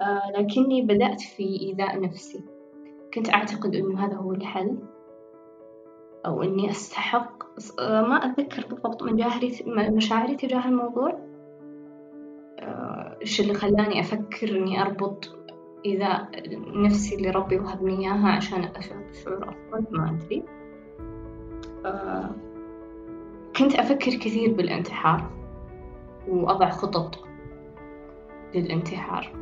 آه لكني بدأت في إيذاء نفسي. كنت أعتقد إنه هذا هو الحل أو إني أستحق آه ما أتذكر بالضبط مشاعري تجاه الموضوع. آه، إيش اللي خلاني أفكر إني أربط إذا نفسي اللي ربي وهبني إياها عشان أشعر بشعور أفضل؟ ما أدري. كنت أفكر كثير بالانتحار وأضع خطط للانتحار.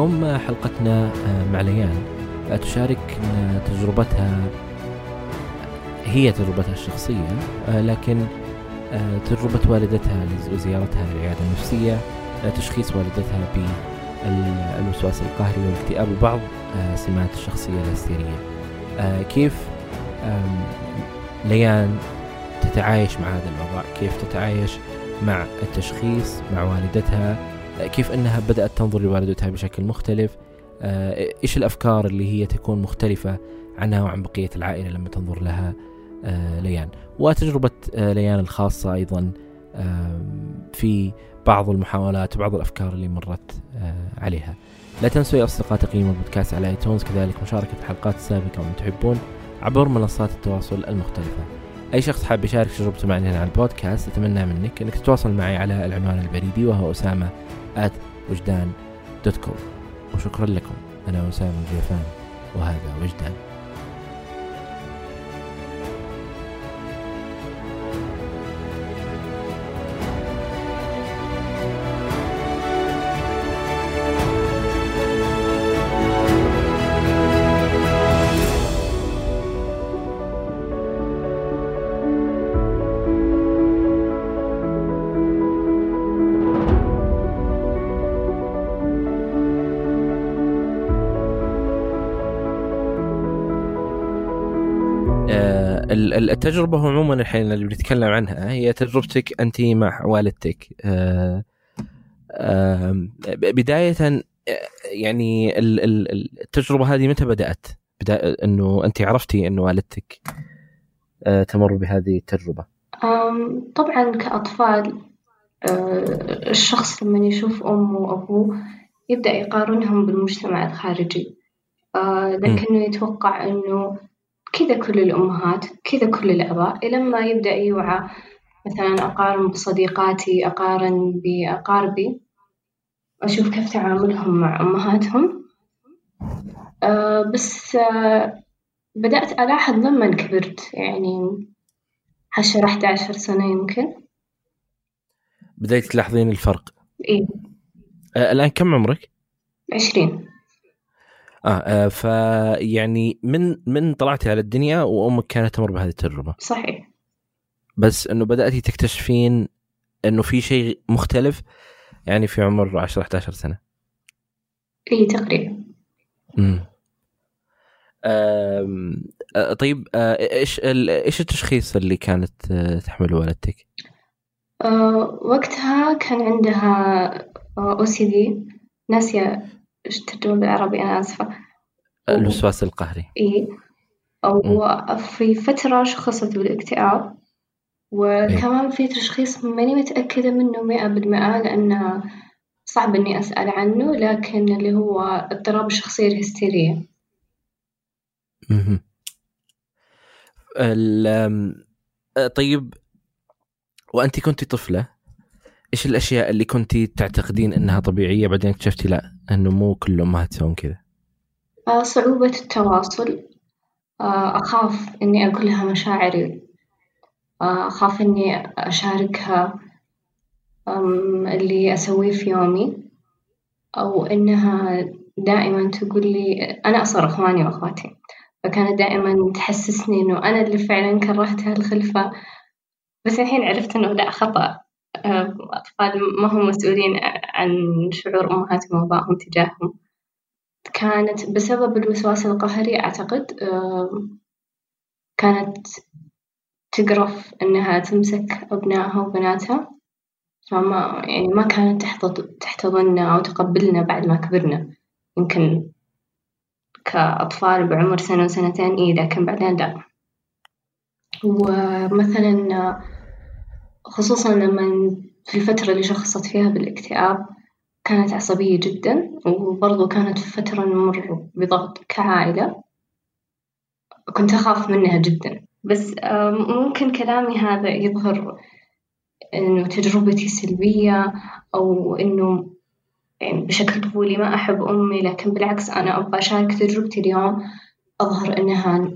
اليوم حلقتنا آه، مع ليان. تشارك تجربتها هي تجربتها الشخصية آه، لكن آه، تجربة والدتها وزيارتها للعيادة النفسية تشخيص والدتها بالوسواس القهري والاكتئاب وبعض سمات الشخصية الهستيرية. كيف ليان تتعايش مع هذا الوضع؟ كيف تتعايش مع التشخيص مع والدتها؟ كيف أنها بدأت تنظر لوالدتها بشكل مختلف آه، إيش الأفكار اللي هي تكون مختلفة عنها وعن بقية العائلة لما تنظر لها آه، ليان؟ وتجربة آه، ليان الخاصة أيضا في بعض المحاولات وبعض الأفكار اللي مرت عليها. لا تنسوا يا أصدقاء تقييم البودكاست على ايتونز كذلك مشاركة الحلقات السابقة وإن تحبون عبر منصات التواصل المختلفة. أي شخص حاب يشارك تجربته معنا على البودكاست أتمنى منك أنك تتواصل معي على العنوان البريدي وهو أسامة at وجدان dot com وشكرا لكم. أنا أسامة الجيفان وهذا وجدان. التجربة عموما الحين اللي بنتكلم عنها هي تجربتك أنت مع والدتك. آه، بداية يعني التجربة هذه متى بدأت؟ إنه أنت عرفتي انه والدتك آه، تمر بهذه التجربة. طبعا كأطفال آه، الشخص لما يشوف أمه وأبوه يبدأ يقارنهم بالمجتمع الخارجي. لكنه يتوقع أنه كذا كل الأمهات كذا كل الآباء إلى ما يبدأ يوعى. مثلا أقارن بصديقاتي أقارن بأقاربي. أشوف كيف تعاملهم مع أمهاتهم. أه بس أه بدأت ألاحظ لما كبرت يعني عشر أحد عشر سنة يمكن. بدأت تلاحظين الفرق. إيه. أه الآن كم عمرك؟ عشرين. آه, آه فيعني من من طلعتي على الدنيا وأمك كانت تمر بهذه التجربة. صحيح. بس إنه بدأتي تكتشفين إنه في شيء مختلف يعني في عمر 10 11 سنة. إي تقريبا. امم آه طيب آه إيش إيش التشخيص اللي كانت آه تحمله والدتك؟ آه وقتها كان عندها أو سي دي ناسية إيش ترجمة بالعربي أنا آسفة. الوسواس القهري. إي. أو في فترة شخصت بالاكتئاب وكمان في تشخيص ماني متأكدة منه مئة بالمئة لأنه صعب إني أسأل عنه لكن اللي هو اضطراب الشخصية الهستيرية. طيب وأنت كنت طفلة؟ إيش الأشياء اللي كنت تعتقدين إنها طبيعية بعدين اكتشفتي لا إنه مو كل الامهات يسوون كذا؟ آه، صعوبة التواصل. آه، أخاف إني أقول لها مشاعري. آه، أخاف إني أشاركها اللي أسويه في يومي. أو إنها دائما تقول لي أنا أصغر إخواني وأخواتي فكانت دائما تحسسني إنه أنا اللي فعلا كرهت هالخلفة. بس الحين عرفت إنه لا خطأ. أطفال ما هم مسؤولين عن شعور أمهاتهم وآبائهم تجاههم. كانت بسبب الوسواس القهري أعتقد كانت تقرف إنها تمسك أبنائها وبناتها. فما يعني ما كانت تحتضننا أو تقبلنا بعد ما كبرنا. يمكن كأطفال بعمر سنة وسنتين إيه لكن بعدين لا. ومثلا خصوصا لما في الفترة اللي شخصت فيها بالاكتئاب كانت عصبية جدا وبرضو كانت في فترة نمر بضغط كعائلة. كنت أخاف منها جدا. بس ممكن كلامي هذا يظهر إنه تجربتي سلبية أو إنه يعني بشكل طفولي ما أحب أمي لكن بالعكس أنا أبغى أشارك تجربتي اليوم. أظهر إنها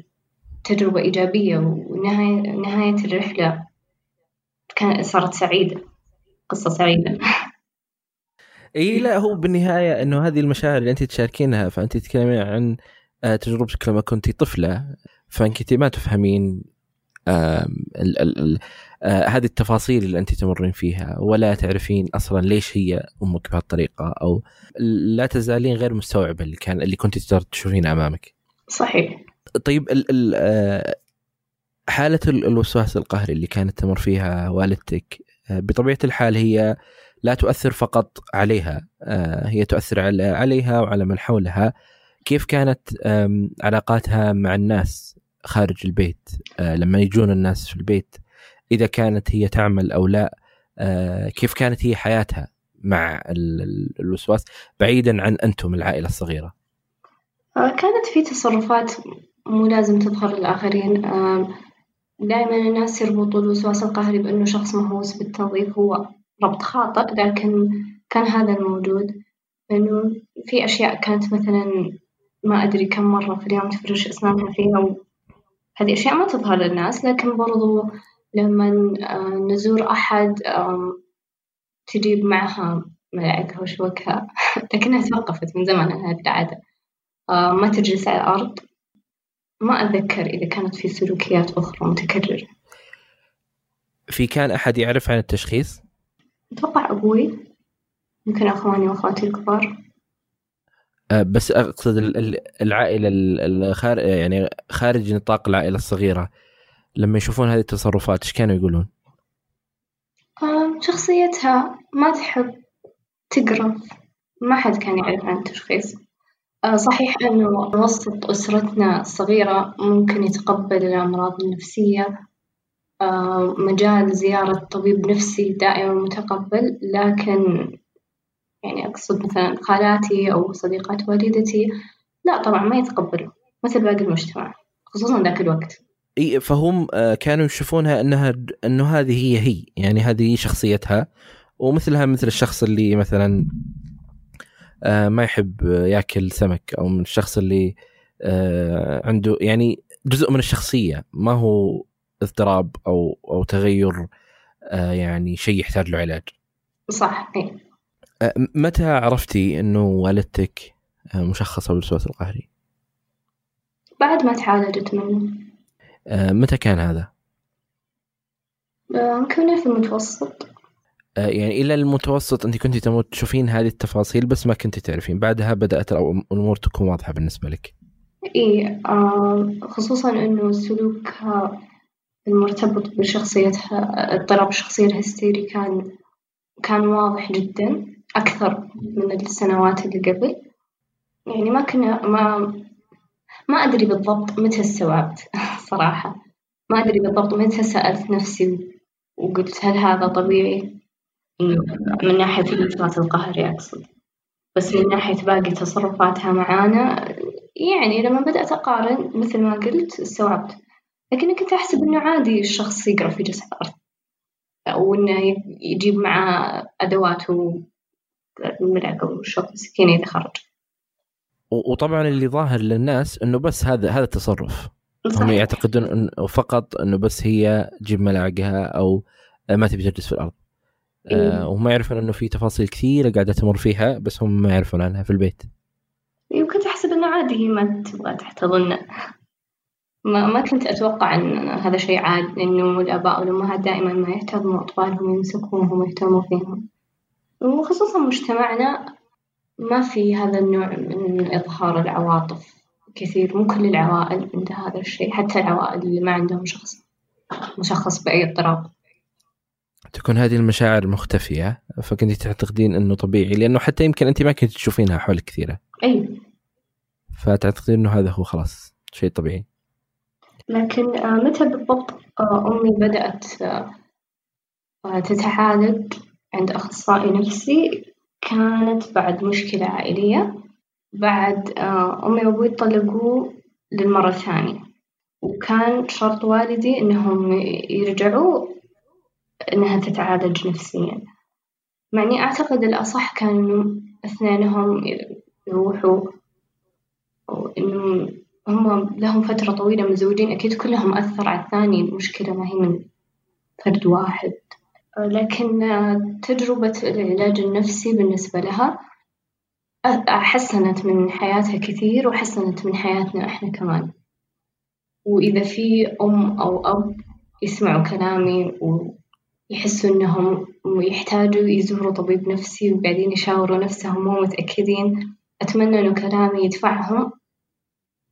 تجربة إيجابية ونهاية نهاية الرحلة كانت صارت سعيدة قصة سعيدة إي لا هو بالنهاية إنه هذه المشاعر اللي أنت تشاركينها فأنت تتكلمين عن آه، تجربتك لما كنت طفلة فأنت ما تفهمين آه ال ال آه هذه التفاصيل اللي أنت تمرين فيها ولا تعرفين أصلا ليش هي أمك بهالطريقة أو لا تزالين غير مستوعبة اللي كان اللي كنت تشوفينه أمامك. صحيح. طيب ال ال حالة الوسواس القهري اللي كانت تمر فيها والدتك آه، بطبيعة الحال هي لا تؤثر فقط عليها آه، هي تؤثر عليها وعلى من حولها. كيف كانت علاقاتها مع الناس خارج البيت؟ آه، لما يجون الناس في البيت إذا كانت هي تعمل أو لا كيف كانت هي حياتها مع الوسواس بعيدا عن أنتم العائلة الصغيرة؟ كانت في تصرفات مو لازم تظهر للآخرين. دائما الناس يربطوا الوسواس القهري بأنه شخص مهووس بالتوظيف هو ربط خاطئ لكن كان هذا الموجود. لأنه في أشياء كانت مثلا ما أدري كم مرة في اليوم تفرش أسنانها فيها هذه أشياء ما تظهر للناس. لكن برضو لما نزور أحد تجيب معها ملاعقها وشوكها لكنها توقفت من زمان هذه العادة. آه، ما تجلس على الأرض. ما أتذكر إذا كانت في سلوكيات أخرى متكررة. في كان أحد يعرف عن التشخيص؟ أتوقع أبوي يمكن أخواني وأخواتي الكبار. أه، بس أقصد العائلة الخارج يعني خارج نطاق العائلة الصغيرة. لما يشوفون هذه التصرفات إيش كانوا يقولون؟ شخصيتها ما تحب تقرف. ما حد كان يعرف عن التشخيص. صحيح أنه وسط أسرتنا الصغيرة ممكن يتقبل الأمراض النفسية. آه، مجال زيارة طبيب نفسي دائما متقبل لكن يعني أقصد مثلا خالاتي أو صديقات والدتي لا طبعا ما يتقبلوا مثل باقي المجتمع خصوصا ذاك الوقت. إي فهم آه، كانوا يشوفونها أنها أنه هذه هي هي يعني هذه شخصيتها ومثلها مثل الشخص اللي مثلا آه، ما يحب ياكل سمك أو من الشخص اللي عنده يعني جزء من الشخصية ما هو اضطراب أو أو تغير آه، يعني شيء يحتاج له علاج صح إيه. آه، متى عرفتي إنه والدتك آه، مشخصة بالوسواس القهري؟ بعد ما تعالجت منه متى كان هذا؟ كنا في المتوسط يعني إلى المتوسط أنت كنت تشوفين هذه التفاصيل بس ما كنت تعرفين. بعدها بدأت الأمور تكون واضحة بالنسبة لك. إي خصوصا إنه سلوكها المرتبط بشخصيتها اضطراب الشخصية الهستيري كان كان واضح جدا أكثر من السنوات اللي قبل. يعني ما كنا ما ما أدري بالضبط متى استوعبت صراحة. ما أدري بالضبط متى سألت نفسي وقلت هل هذا طبيعي؟ من ناحية الوسواس القهري أقصد. بس من ناحية باقي تصرفاتها معانا يعني لما بدأت أقارن مثل ما قلت استوعبت. لكن كنت أحسب إنه عادي الشخص يقرأ في جسد الأرض. وإنه يجيب معاه أدواته الملعقة والشوك السكينة إذا خرج. وطبعا اللي ظاهر للناس إنه بس هذا هذا التصرف. صحيح. هم يعتقدون انه فقط إنه بس هي تجيب ملاعقها أو ما تبي تجلس في الأرض؟ آه وهم يعرفون إنه في تفاصيل كثيرة قاعدة تمر فيها بس هم ما يعرفون عنها في البيت. وكنت أحسب إنه عادي هي ما تبغى تحتضنه ما ما كنت أتوقع إن هذا شيء عادي إنه الآباء والأمهات دائما ما يحتضنوا أطفالهم يمسكوهم ويهتموا فيهم. وخصوصا مجتمعنا ما في هذا النوع من إظهار العواطف كثير مو كل العوائل عندها هذا الشيء حتى العوائل اللي ما عندهم شخص مشخص بأي اضطراب. تكون هذه المشاعر مختفية فكنت تعتقدين أنه طبيعي لأنه حتى يمكن أنت ما كنت تشوفينها حولك كثيرة. أي. فتعتقدين أنه هذا هو خلاص شيء طبيعي. لكن آه، متى بالضبط آه، أمي بدأت آه، تتعالج عند أخصائي نفسي؟ كانت بعد مشكلة عائلية بعد أمي وأبوي طلقوا للمرة الثانية. وكان شرط والدي إنهم يرجعوا إنها تتعالج نفسيا. معني أعتقد الأصح كان إنه أثنينهم يروحوا وإنه هم لهم فترة طويلة متزوجين. أكيد كلهم أثر على الثاني المشكلة ما هي من فرد واحد. لكن تجربة العلاج النفسي بالنسبة لها حسنت من حياتها كثير وحسنت من حياتنا إحنا كمان. وإذا في أم أو أب يسمعوا كلامي ويحسوا إنهم يحتاجوا يزوروا طبيب نفسي وقاعدين يشاوروا نفسهم مو متأكدين. أتمنى إنه كلامي يدفعهم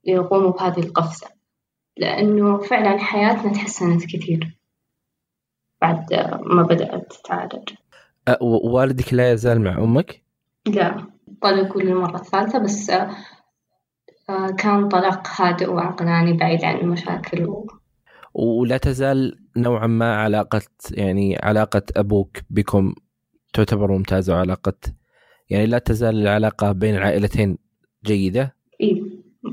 يقوموا بهذه القفزة لأنه فعلا حياتنا تحسنت كثير بعد ما بدأت تتعالج. والدك لا يزال مع أمك؟ لا طلقوا للمرة الثالثة بس كان طلاق هادئ وعقلاني بعيد عن المشاكل. و... ولا تزال نوعا ما علاقة يعني علاقة أبوك بكم تعتبر ممتازة وعلاقة يعني لا تزال العلاقة بين العائلتين جيدة؟ إيه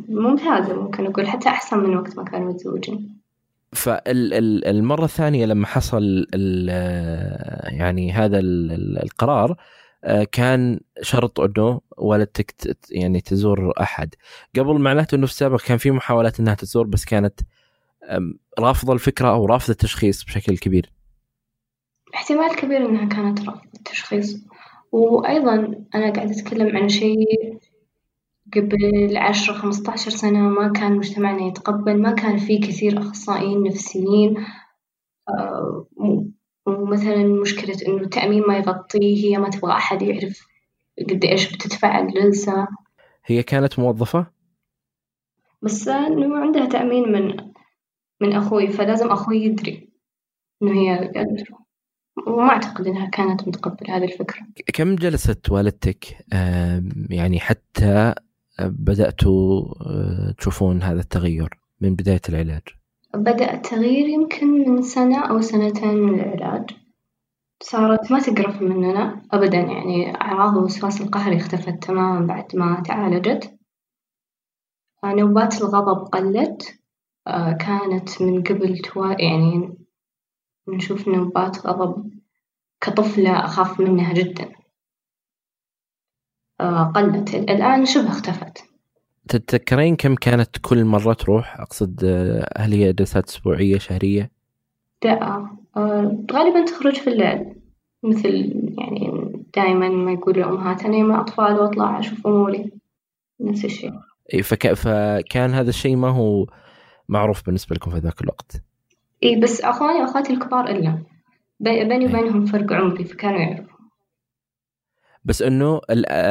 ممتازة ممكن أقول حتى أحسن من وقت ما كانوا متزوجين فالمرة الثانية لما حصل يعني هذا القرار آه، كان شرط أنه والدتك يعني تزور أحد قبل معناته انه في السابق كان في محاولات إنها تزور بس كانت رافضة الفكرة أو رافضة التشخيص بشكل كبير. احتمال كبير إنها كانت رافضة التشخيص. وأيضا أنا قاعدة أتكلم عن شيء قبل عشرة خمسة عشر سنة ما كان مجتمعنا يتقبل ما كان في كثير أخصائيين نفسيين. آه، ومثلا مشكلة إنه التأمين ما يغطيه هي ما تبغى أحد يعرف قد إيش بتدفع الجلسة. هي كانت موظفة؟ بس إنه عندها تأمين من من أخوي فلازم أخوي يدري إنه هي قادرة وما أعتقد إنها كانت متقبلة هذه الفكرة. كم جلست والدتك؟ يعني حتى بدأتوا آه، تشوفون هذا التغير من بداية العلاج؟ بدأ التغيير يمكن من سنة أو سنتين من العلاج. صارت ما تقرف مننا أبدا يعني أعراض الوسواس القهري اختفت تماما بعد ما تعالجت. نوبات الغضب قلت. آه، كانت من قبل توا يعني نشوف نوبات غضب كطفلة أخاف منها جدا. آه، قلت الآن شبه اختفت. تتذكرين كم كانت كل مرة تروح؟ أقصد آه، هل هي جلسات أسبوعية شهرية؟ لا آه، غالبا تخرج في الليل. مثل يعني دائما ما يقول الأمهات أنا مع أطفال وأطلع أشوف أموري. نفس الشيء. فك... فكان هذا الشيء ما هو معروف بالنسبة لكم في ذاك الوقت. إي بس أخواني وأخواتي الكبار إلا. بيني وبينهم فرق عمري فكانوا يعرفوا. بس إنه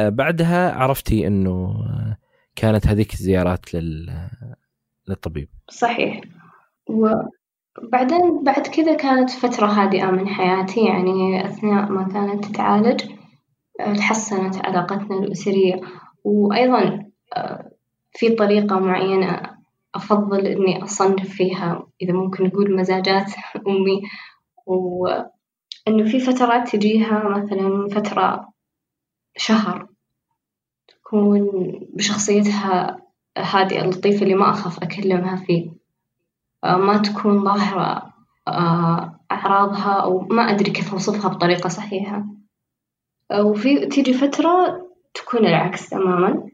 بعدها عرفتي إنه كانت هذيك الزيارات لل للطبيب. صحيح. وبعدين بعد كذا كانت فترة هادئة من حياتي يعني أثناء ما كانت تتعالج تحسنت علاقتنا الأسرية. وأيضا في طريقة معينة أفضل إني أصنف فيها إذا ممكن نقول مزاجات أمي وإنه في فترات تجيها مثلا فترة شهر تكون بشخصيتها هادئة لطيفة اللي ما أخاف أكلمها فيه. ما تكون ظاهرة آه، أعراضها أو ما أدري كيف أوصفها بطريقة صحيحة. وفي تيجي فترة تكون العكس تماما.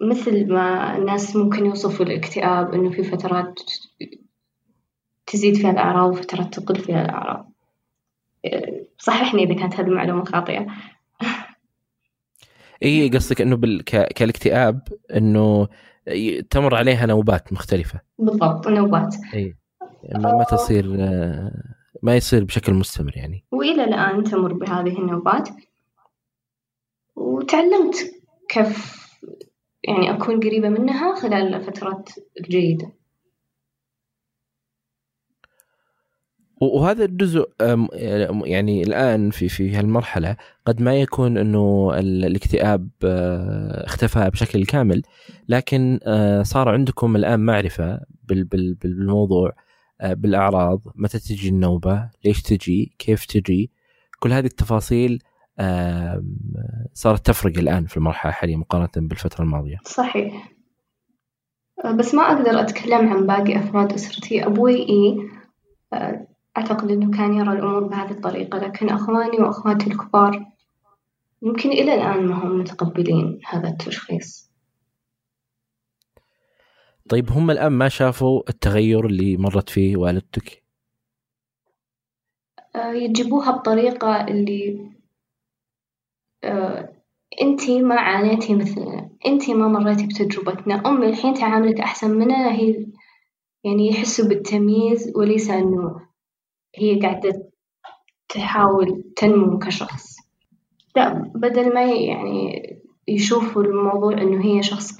مثل ما الناس ممكن يوصفوا الاكتئاب إنه في فترات تزيد فيها الأعراض وفترات تقل فيها الأعراض. صححني إذا كانت هذه المعلومة خاطئة. اي قصدك إنه بال... ك... كالاكتئاب إنه تمر عليها نوبات مختلفة. بالضبط نوبات. اي ما, ما تصير ما يصير بشكل مستمر يعني. وإلى الآن تمر بهذه النوبات. وتعلمت كيف يعني أكون قريبة منها خلال الفترات الجيدة وهذا الجزء يعني الآن في في هالمرحلة قد ما يكون إنه الاكتئاب آه، اختفى بشكل كامل لكن آه، صار عندكم الآن معرفة بالموضوع آه، بالأعراض متى تجي النوبة ليش تجي كيف تجي كل هذه التفاصيل صارت تفرق الآن في المرحلة الحالية مقارنة بالفترة الماضية. صحيح. أه، بس ما أقدر أتكلم عن باقي أفراد أسرتي. أبوي إيه أه، أعتقد أنه كان يرى الأمور بهذه الطريقة لكن أخواني وأخواتي الكبار يمكن إلى الآن ما هم متقبلين هذا التشخيص. طيب هم الآن ما شافوا التغير اللي مرت فيه والدتك؟ أه، يجيبوها بطريقة اللي آه، أنتي ما عانيتي مثلنا أنتي ما مريتي بتجربتنا. أمي الحين تعاملك أحسن مننا هي يعني يحسوا بالتمييز وليس إنه هي قاعدة تحاول تنمو كشخص. لا بدل ما يعني يشوفوا الموضوع إنه هي شخص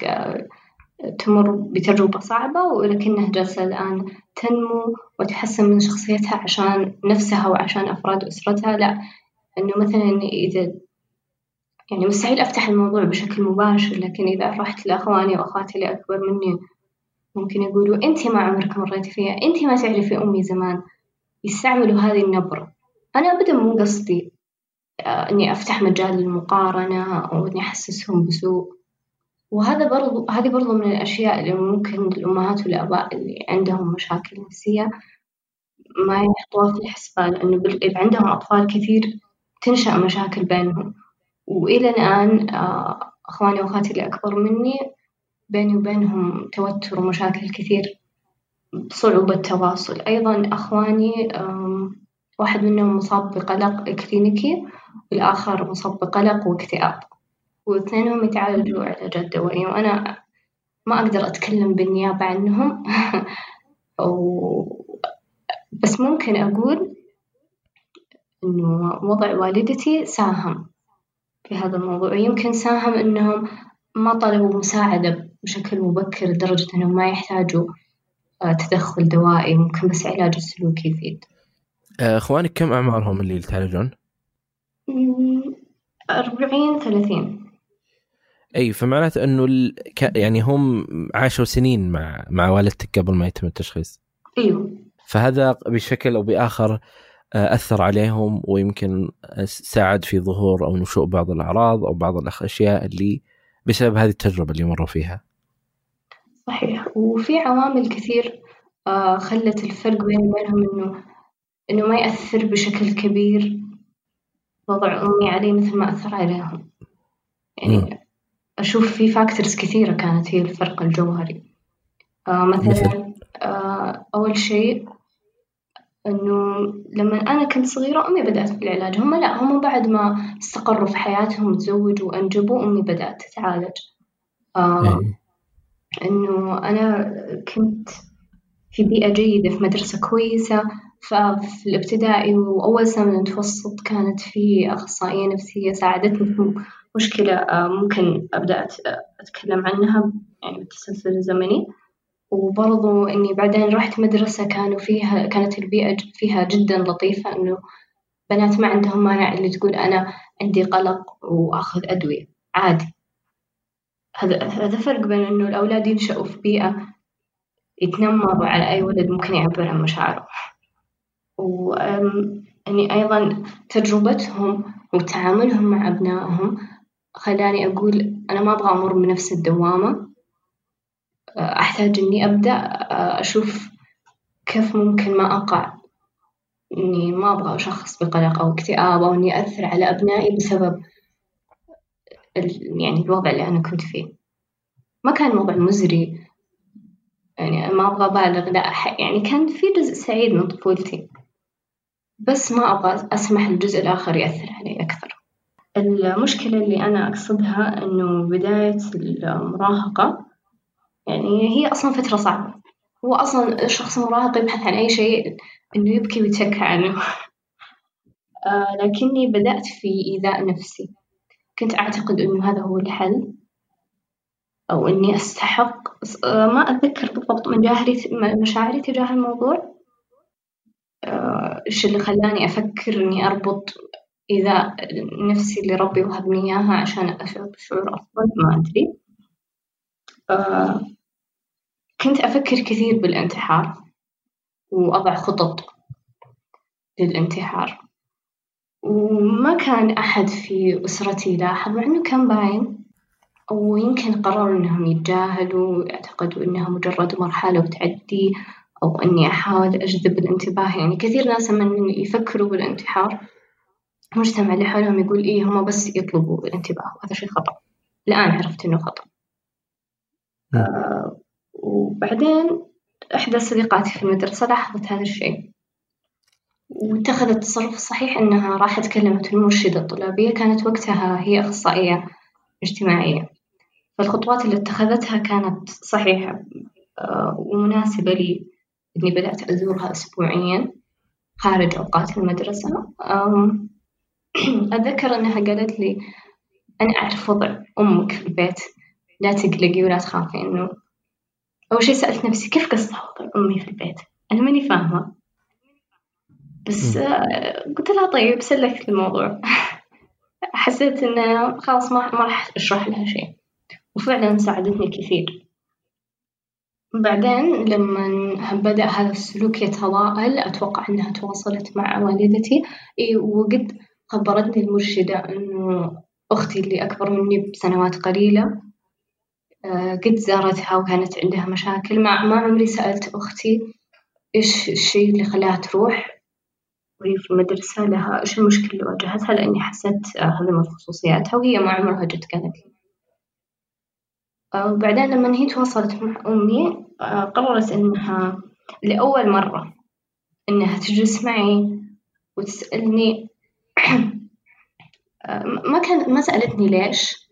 تمر بتجربة صعبة ولكنها جالسة الآن تنمو وتحسن من شخصيتها عشان نفسها وعشان أفراد أسرتها. لا إنه مثلا إذا يعني مستحيل أفتح الموضوع بشكل مباشر لكن إذا رحت لأخواني وأخواتي اللي أكبر مني ممكن يقولوا أنتي ما عمرك مريتي فيها أنتي ما تعرفي أمي زمان. يستعملوا هذه النبرة. أنا أبدا مو قصدي آه، إني أفتح مجال للمقارنة أو إني أحسسهم بسوء. وهذا برضو هذه برضو من الأشياء اللي ممكن الأمهات والآباء اللي عندهم مشاكل نفسية ما يحطوها في الحسبان لأنه عندهم أطفال كثير تنشأ مشاكل بينهم. وإلى الآن آه، أخواني وأخواتي اللي أكبر مني بيني وبينهم توتر ومشاكل كثير صعوبة تواصل أيضا أخواني واحد منهم مصاب بقلق كلينيكي والآخر مصاب بقلق واكتئاب واثنينهم يتعالجوا علاجات دوائية وأنا ما أقدر أتكلم بالنيابة عنهم. بس ممكن أقول إنه وضع والدتي ساهم. في هذا الموضوع. ويمكن ساهم إنهم ما طلبوا مساعدة بشكل مبكر لدرجة إنهم ما يحتاجوا آه، تدخل دوائي ممكن بس علاج السلوكي يفيد. آه، إخوانك كم أعمارهم اللي يتعالجون؟ أربعين ثلاثين. أي فمعناته إنه ال... يعني هم عاشوا سنين مع مع والدتك قبل ما يتم التشخيص. أيوه. فهذا بشكل أو بآخر آه، أثر عليهم ويمكن ساعد في ظهور أو نشوء بعض الأعراض أو بعض الأشياء اللي بسبب هذه التجربة اللي مروا فيها. صحيح وفي عوامل كثير آه، خلت الفرق بيني وبينهم إنه إنه ما يأثر بشكل كبير وضع أمي علي مثل ما أثر عليهم. يعني م. أشوف في فاكتورز كثيرة كانت هي الفرق الجوهري. آه مثلا مثل؟ آه أول شيء إنه لما أنا كنت صغيرة أمي بدأت بالعلاج. هم لا هم بعد ما استقروا في حياتهم تزوجوا وأنجبوا أمي بدأت تتعالج. آه إيه. إنه أنا كنت في بيئة جيدة في مدرسة كويسة ففي الابتدائي وأول سنة من المتوسط كانت في أخصائية نفسية ساعدتني في مشكلة آه، ممكن أبدأ أتكلم عنها يعني بالتسلسل الزمني. وبرضو إني بعدين رحت مدرسة كانوا فيها كانت البيئة فيها جدا لطيفة إنه بنات ما عندهم مانع اللي تقول أنا عندي قلق وآخذ أدوية عادي. هذا فرق بين إنه الأولاد ينشأوا في بيئة يتنمروا على أي ولد ممكن يعبر عن مشاعره. و يعني أيضا تجربتهم وتعاملهم مع أبنائهم خلاني أقول أنا ما أبغى أمر بنفس الدوامة. أحتاج إني أبدأ أشوف كيف ممكن ما أقع. إني ما أبغى أشخص بقلق أو اكتئاب أو إني أثر على أبنائي بسبب يعني الوضع اللي أنا كنت فيه. ما كان وضع مزري. يعني ما أبغى أبالغ لا يعني كان في جزء سعيد من طفولتي. بس ما أبغى أسمح للجزء الآخر يأثر علي أكثر. المشكلة اللي أنا أقصدها إنه بداية المراهقة يعني هي أصلا فترة صعبة. هو أصلا الشخص المراهق يبحث عن أي شيء إنه يبكي ويتشكى عنه. آه لكني بدأت في إيذاء نفسي. كنت أعتقد إنه هذا هو الحل أو إني أستحق. آه ما أتذكر بالضبط مشاعري تجاه الموضوع. آه، إيش اللي خلاني أفكر إني أربط إذا نفسي اللي ربي وهبني إياها عشان أشعر بشعور أفضل؟ ما أدري. آه، كنت أفكر كثير بالانتحار وأضع خطط للانتحار. وما كان أحد في أسرتي لاحظ مع إنه كان باين أو يمكن قرروا إنهم يتجاهلوا ويعتقدوا إنها مجرد مرحلة وتعدي أو إني أحاول أجذب الانتباه. يعني كثير ناس من يفكروا بالانتحار المجتمع اللي حولهم يقول إيه هم بس يطلبوا الانتباه وهذا شيء خطأ. الآن عرفت إنه خطأ. آه وبعدين إحدى صديقاتي في المدرسة لاحظت هذا الشيء. واتخذت التصرف الصحيح إنها راحت كلمت المرشدة الطلابية كانت وقتها هي أخصائية اجتماعية. فالخطوات اللي اتخذتها كانت صحيحة آه ومناسبة لي. إني بدأت أزورها أسبوعيا خارج أوقات المدرسة. أتذكر إنها قالت لي أنا أعرف وضع أمك في البيت. لا تقلقي ولا تخافي إنه أول شي سألت نفسي كيف قصدها وضع أمي في البيت؟ أنا ماني فاهمة. بس آه، قلت لها طيب سلكت الموضوع. حسيت إنه خلاص ما ما راح أشرح لها شيء. وفعلا ساعدتني كثير. بعدين لما بدأ هذا السلوك يتضاءل أتوقع أنها تواصلت مع والدتي. وقد خبرتني المرشدة إنه أختي اللي أكبر مني بسنوات قليلة. قد زارتها وكانت عندها مشاكل. ما ما عمري سألت أختي إيش الشيء اللي خلاها تروح؟ وهي في المدرسة لها إيش المشكلة اللي واجهتها؟ لأني حسيت آه، هذا خصوصياتها وهي ما عمرها جت قالت لي وبعدين لما هي تواصلت مع أمي آه، قررت إنها لأول مرة إنها تجلس معي وتسألني. آه، ما كان ما سألتني ليش.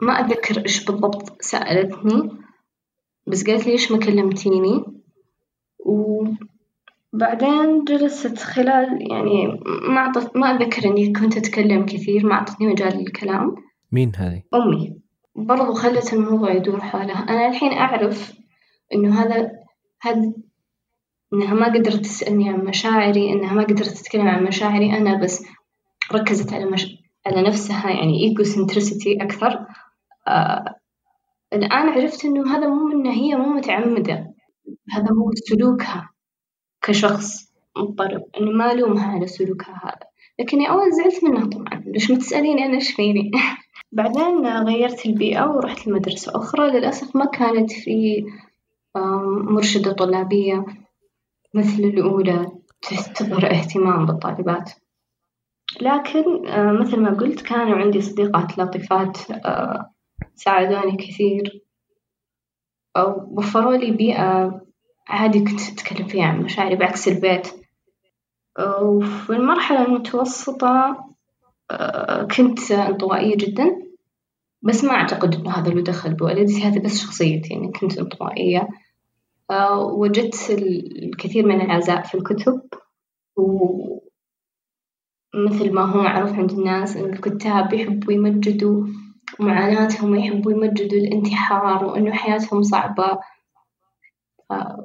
ما أتذكر إيش بالضبط سألتني بس قالت لي ليش ما كلمتيني؟ وبعدين جلست خلال يعني ما أعطت ما أتذكر إني كنت أتكلم كثير ما أعطتني مجال للكلام. مين هذه؟ أمي. برضو خلت الموضوع يدور حولها. أنا الحين أعرف إنه هذا هذا إنها ما قدرت تسألني عن مشاعري إنها ما قدرت تتكلم عن مشاعري أنا بس ركزت على مش... على نفسها يعني إيجو سنترسيتي أكثر. آه... الآن عرفت إنه هذا مو إن هي مو متعمدة. هذا هو سلوكها كشخص مضطرب إنه ما ألومها على سلوكها هذا. لكني أول زعلت منها طبعا. ليش ما تسأليني أنا إيش فيني؟ بعدين غيرت البيئة ورحت لمدرسة أخرى. للأسف ما كانت في مرشدة طلابية مثل الأولى تظهر اهتمام بالطالبات. لكن مثل ما قلت كانوا عندي صديقات لطيفات ساعدوني كثير. وفروا لي بيئة عادي كنت أتكلم فيها عن مشاعري بعكس البيت. وفي المرحلة المتوسطة كنت انطوائية جدا بس ما أعتقد إنه هذا له دخل بوالدتي هذا بس شخصيتي يعني كنت انطوائية. آه، وجدت الكثير من العزاء في الكتب ومثل ما هو معروف عند الناس إن الكتاب يحبوا يمجدوا. معاناتهم ويحبوا يمجدوا الانتحار وإنه حياتهم صعبة.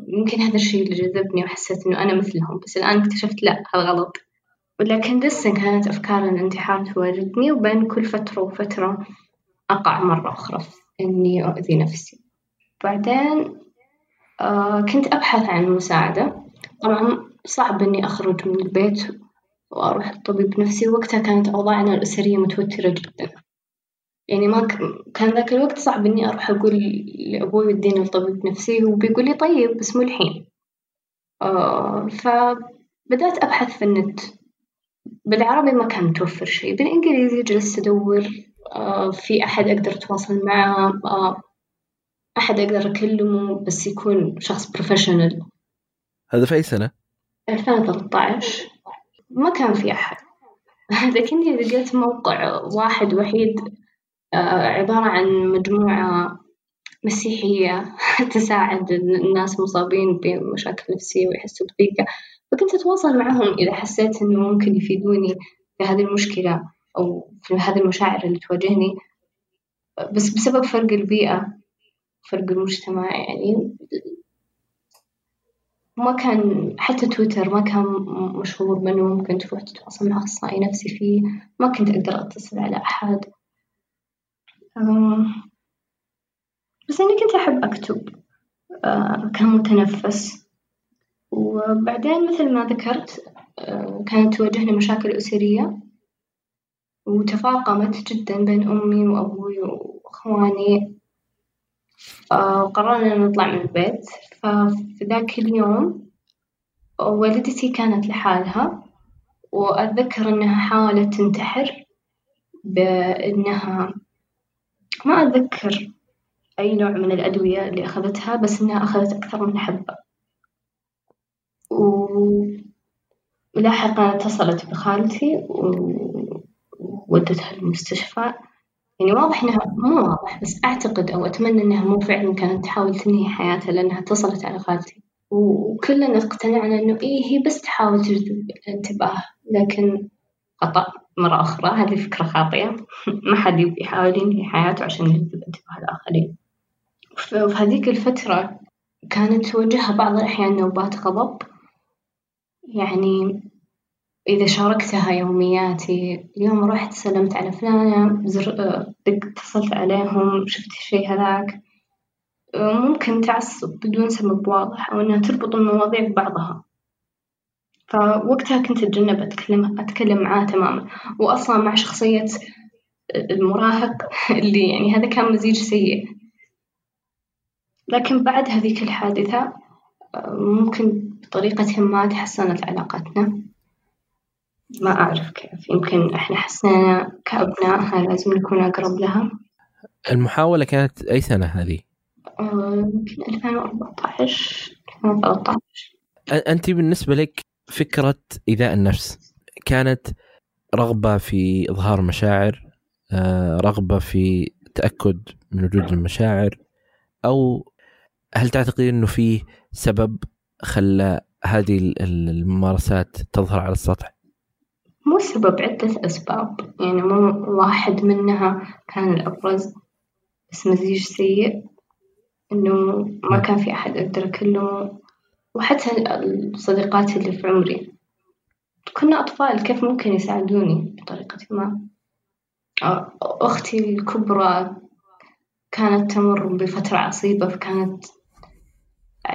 يمكن هذا الشيء اللي جذبني وحسيت إنه أنا مثلهم بس الآن اكتشفت لا هذا غلط. ولكن لسه كانت أفكار الانتحار تواجدني وبين كل فترة وفترة أقع مرة أخرى إني أؤذي نفسي. بعدين آه كنت أبحث عن مساعدة. طبعا صعب إني أخرج من البيت وأروح الطبيب نفسي وقتها كانت أوضاعنا الأسرية متوترة جدا. يعني ما كان ذاك الوقت صعب إني أروح أقول لأبوي وديني لطبيب نفسي وبيقول لي طيب بس مو الحين. آه فبدأت أبحث في النت. بالعربي ما كان متوفر شيء بالإنجليزي جلست أدور آه في أحد أقدر أتواصل معه آه أحد أقدر أكلمه بس يكون شخص بروفيشنال هذا في أي سنة؟ 2013 ما كان في أحد. لكني لقيت موقع واحد وحيد عبارة عن مجموعة مسيحية تساعد الناس مصابين بمشاكل نفسية ويحسوا بضيقة فكنت أتواصل معهم إذا حسيت إنه ممكن يفيدوني في هذه المشكلة أو في هذه المشاعر اللي تواجهني. بس بسبب فرق البيئة فرق المجتمع يعني. ما كان حتى تويتر ما كان مشهور بأنه ممكن تروح تتواصل مع أخصائي نفسي فيه. ما كنت أقدر أتصل على أحد. بس إني كنت أحب أكتب آه، كان متنفس. وبعدين مثل ما ذكرت آه، كانت تواجهني مشاكل أسرية وتفاقمت جدا بين أمي وأبوي وإخواني. وقررنا نطلع من البيت. ففي ذاك اليوم والدتي كانت لحالها وأتذكر إنها حاولت تنتحر بإنها ما أتذكر أي نوع من الأدوية اللي أخذتها بس إنها أخذت أكثر من حبة. ولاحقا اتصلت بخالتي وودتها المستشفى يعني واضح إنها مو واضح بس أعتقد أو أتمنى إنها مو فعلا كانت تحاول تنهي حياتها لأنها اتصلت على خالتي. وكلنا اقتنعنا إنه إيه هي بس تحاول تجذب الانتباه لكن خطأ مرة أخرى. هذه فكرة خاطئة. ما حد يحاول ينهي حياته عشان يجذب انتباه الآخرين. في هذيك الفترة كانت تواجهها بعض الأحيان نوبات غضب. يعني إذا شاركتها يومياتي اليوم رحت سلمت على فلانة زر دق اتصلت عليهم شفت الشي هذاك. ممكن تعصب بدون سبب واضح أو إنها تربط المواضيع ببعضها. فوقتها كنت أتجنب أتكلم أتكلم معاه تماما. وأصلا مع شخصية المراهق اللي يعني هذا كان مزيج سيء. لكن بعد هذيك الحادثة ممكن بطريقة ما تحسنت علاقتنا. ما أعرف كيف. يمكن إحنا حسينا كأبناء لازم نكون أقرب لها. المحاولة كانت أي سنة هذه؟ آه، يمكن 2014 2013 أنت بالنسبة لك فكرة إيذاء النفس. كانت رغبة في إظهار مشاعر آه، رغبة في تأكد من وجود المشاعر أو هل تعتقد أنه في سبب خلى هذه الممارسات تظهر على السطح؟ مو سبب عدة أسباب. يعني مو واحد منها كان الأبرز. بس مزيج سيء. إنه ما كان في أحد أقدر أكلمه وحتى الصديقات اللي في عمري. كنا أطفال كيف ممكن يساعدوني؟ بطريقة ما. أختي الكبرى كانت تمر بفترة عصيبة فكانت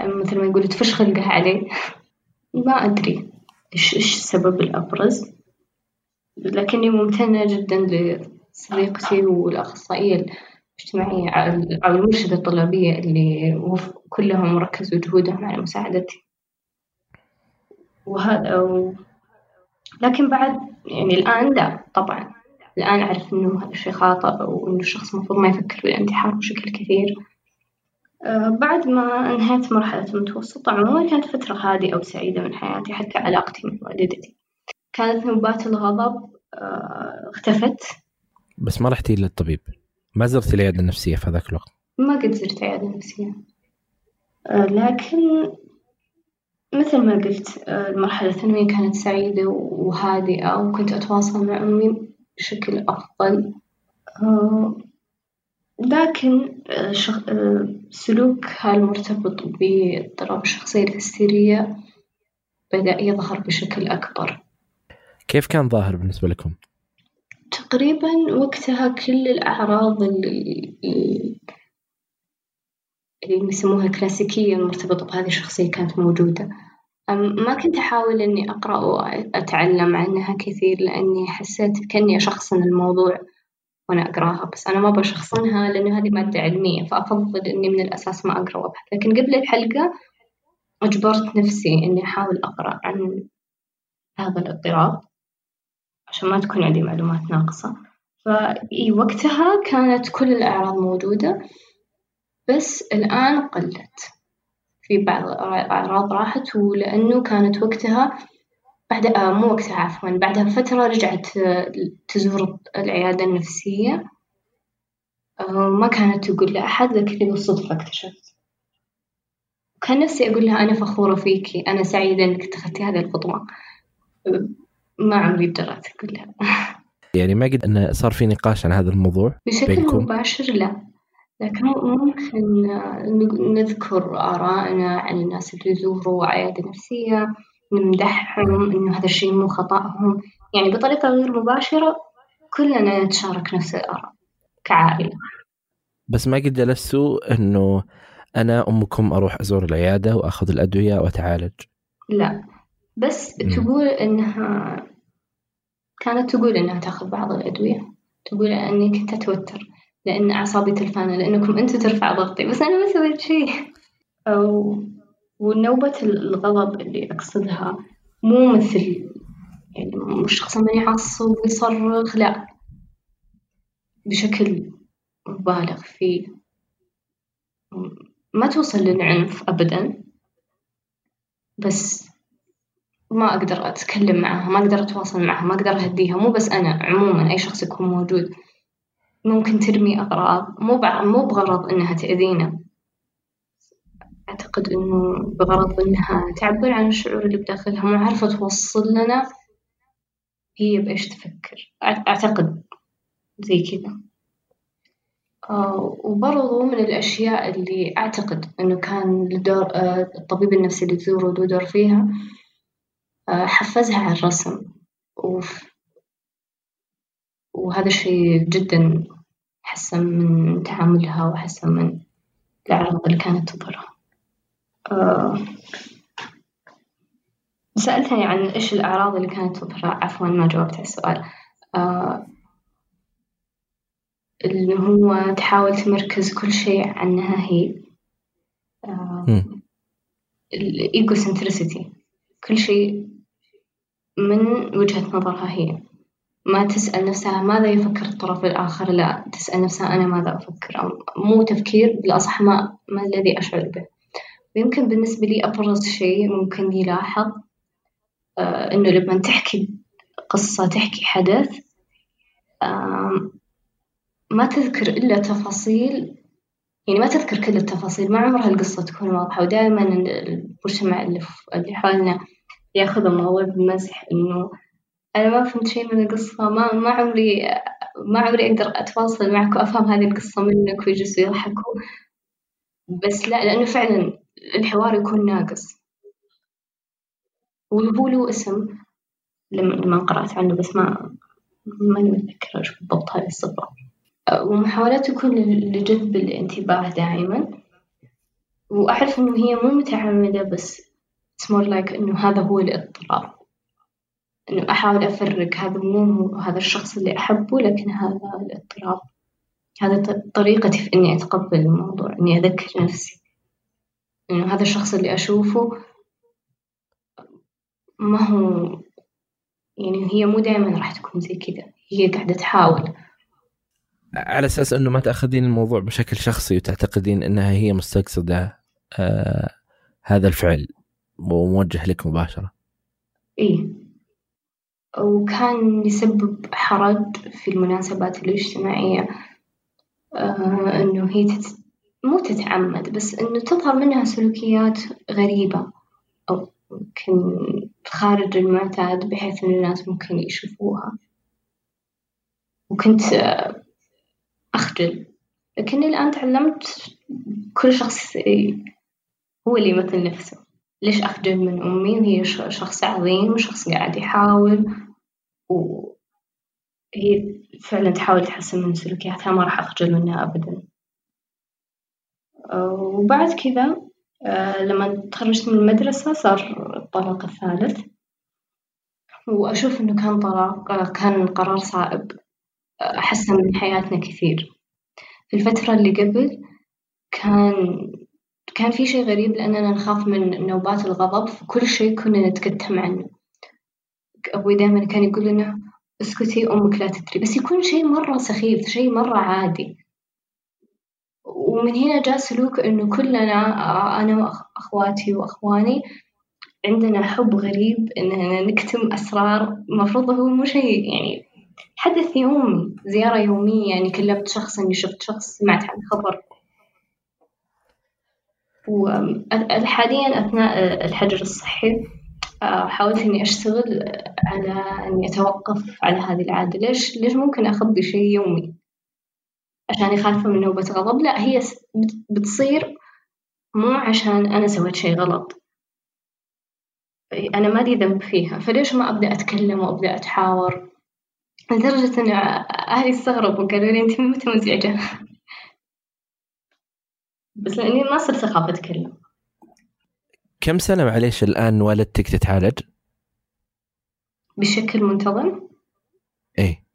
مثل ما يقولوا تفش خلقها علي. ما أدري إيش إيش السبب الأبرز. لكني ممتنة جدا لصديقتي والأخصائية الاجتماعية أو المرشدة الطلابية اللي كلهم ركزوا جهودهم على مساعدتي. وهذا و... لكن بعد يعني الآن لا طبعا. الآن أعرف إنه هذا الشيء خاطئ وإنه الشخص المفروض ما يفكر بالانتحار بشكل كثير. أه بعد ما انهيت مرحلة المتوسطة عموما كانت فترة هادئة وسعيدة من حياتي حتى علاقتي مع والدتي. كانت نوبات الغضب أه اختفت. بس ما رحتي للطبيب؟ ما زرتي العيادة النفسية في هذاك الوقت؟ ما قد زرت عيادة نفسية. أه لكن مثل ما قلت أه المرحلة الثانوية كانت سعيدة وهادئة وكنت أتواصل مع أمي بشكل أفضل. أه لكن آه، آه، سلوكها المرتبط بإضطراب الشخصية الهستيرية بدأ يظهر بشكل أكبر. كيف كان ظاهر بالنسبة لكم؟ تقريبا وقتها كل الأعراض اللي, يسموها الكلاسيكية المرتبطة بهذه الشخصية كانت موجودة. ما كنت أحاول إني أقرأ وأتعلم عنها كثير لأني حسيت كأني أشخصن الموضوع وأنا أقرأها بس أنا ما بشخصنها لأنه هذه مادة علمية فأفضل إني من الأساس ما أقرأ وأبحث. لكن قبل الحلقة أجبرت نفسي إني أحاول أقرأ عن هذا الاضطراب. عشان ما تكون عندي معلومات ناقصة. فإي وقتها كانت كل الأعراض موجودة بس الآن قلت في بعض الأعراض راحت ولأنه كانت وقتها بعد مو وقتها عفوا بعدها بفترة رجعت تزور العيادة النفسية. ما كانت تقول لأحد ذكرني بالصدفة اكتشفت. كان نفسي أقول لها أنا فخورة فيكي أنا سعيدة إنك اتخذتي هذه الخطوة. ما عمري جرأت أقول لها يعني ما قد أن صار في نقاش عن هذا الموضوع بشكل بينكم؟ مباشر لا. لكن ممكن نذكر آرائنا عن الناس اللي يزوروا عيادة نفسية نمدحهم إنه هذا الشيء مو خطأهم. يعني بطريقة غير مباشرة كلنا نتشارك نفس الآراء كعائلة. بس ما قد جلستوا إنه أنا أمكم أروح أزور العيادة وأخذ الأدوية وأتعالج؟ لا. بس تقول إنها كانت تقول إنها تاخذ بعض الأدوية. تقول إني كنت أتوتر لأن أعصابي تلفانة لأنكم أنتوا ترفع ضغطي بس أنا ما سويت شيء. أو ونوبة الغضب اللي أقصدها مو مثل يعني مش شخص من يعصب ويصرخ لا. بشكل مبالغ فيه. ما توصل للعنف أبدا. بس ما أقدر أتكلم معها ما أقدر أتواصل معها ما أقدر أهديها مو بس أنا عموما أي شخص يكون موجود ممكن ترمي أغراض مو مو بغرض إنها تأذينا. أعتقد إنه بغرض إنها تعبر عن الشعور اللي بداخلها مو عارفة توصل لنا هي بإيش تفكر. أعتقد زي كذا. آه وبرضو من الأشياء اللي أعتقد إنه كان لدور آه الطبيب النفسي اللي تزوره له دور فيها حفزها على الرسم. وف وهذا الشيء جدا حسن من تعاملها وحسن من الأعراض اللي كانت تظهرها آه سألتني عن إيش الأعراض اللي كانت تظهر عفوا ما جاوبت على السؤال. آه اللي هو تحاول تمركز كل شيء عنها هي آه الإيجو سنتريسيتي كل شيء من وجهة نظرها هي ما تسأل نفسها ماذا يفكر الطرف الآخر لا تسأل نفسها أنا ماذا أفكر أو مو تفكير بالأصح ما, ما الذي أشعر به. ويمكن بالنسبة لي أبرز شيء ممكن يلاحظ آه إنه لما تحكي قصة تحكي حدث آه ما تذكر إلا تفاصيل يعني ما تذكر كل التفاصيل ما عمرها القصة تكون واضحة ودائما المجتمع اللي, اللي حولنا ياخذ الموضوع بمزح إنه أنا ما فهمت شيء من القصة ما ما عمري ما عمري أقدر أتواصل معك وأفهم هذه القصة منك ويجلسوا يضحكوا. بس لا لأنه فعلا الحوار يكون ناقص. وهو له اسم لما قرأت عنه بس ما ماني متذكرة إيش بالضبط هذه الصفة. ومحاولات تكون لجذب الانتباه دائما وأعرف إنه هي مو متعمدة بس it's more like إنه هذا هو الاضطراب إنه أحاول أفرق هذا مو هذا الشخص اللي أحبه لكن هذا الاضطراب هذا طريقتي في إني أتقبل الموضوع إني أذكر نفسي. إنه هذا الشخص اللي أشوفه ما هو يعني هي مو دائما راح تكون زي كذا. هي قاعدة تحاول. على أساس إنه ما تأخذين الموضوع بشكل شخصي وتعتقدين إنها هي مستقصدة آه هذا الفعل. وموجه لك مباشرة. إيه. وكان يسبب حرج في المناسبات الاجتماعية آه إنه هي تت... مو تتعمد بس إنه تظهر منها سلوكيات غريبة. أو يمكن خارج المعتاد بحيث إن الناس ممكن يشوفوها. وكنت أخجل. لكني الآن تعلمت كل شخص هو اللي يمثل نفسه. ليش أخجل من أمي؟ وهي شخص عظيم وشخص قاعد يحاول وهي فعلا تحاول تحسن من سلوكياتها ما راح أخجل منها أبدا. وبعد كذا لما تخرجت من المدرسة صار الطلاق الثالث. وأشوف إنه كان طلاق كان قرار صائب. حسن من حياتنا كثير. في الفترة اللي قبل كان كان في شيء غريب لأننا نخاف من نوبات الغضب فكل شيء كنا نتكتم عنه. أبوي دائما كان يقول لنا اسكتي أمك لا تدري. بس يكون شيء مرة سخيف شيء مرة عادي. ومن هنا جاء سلوك إنه كلنا أنا وأخواتي وأخواني عندنا حب غريب إننا نكتم أسرار. المفروض هو مو شيء يعني حدث يومي زيارة يومية يعني كلمت شخص إني شفت شخص سمعت عن خبر. وحاليا أثناء الحجر الصحي حاولت إني أشتغل على إني أتوقف على هذه العادة. ليش؟ ليش ممكن أخبي شيء يومي؟ عشان خايفة من نوبة غضب؟ لا هي بتصير مو عشان أنا سويت شيء غلط. أنا مالي ذنب فيها. فليش ما أبدأ أتكلم وأبدأ أتحاور؟ لدرجة إن أهلي استغربوا قالوا لي أنت متى مزعجة؟ بس لأني ما صرت أخاف أتكلم كم سنة معليش الآن والدتك تتعالج؟ بشكل منتظم؟ إيه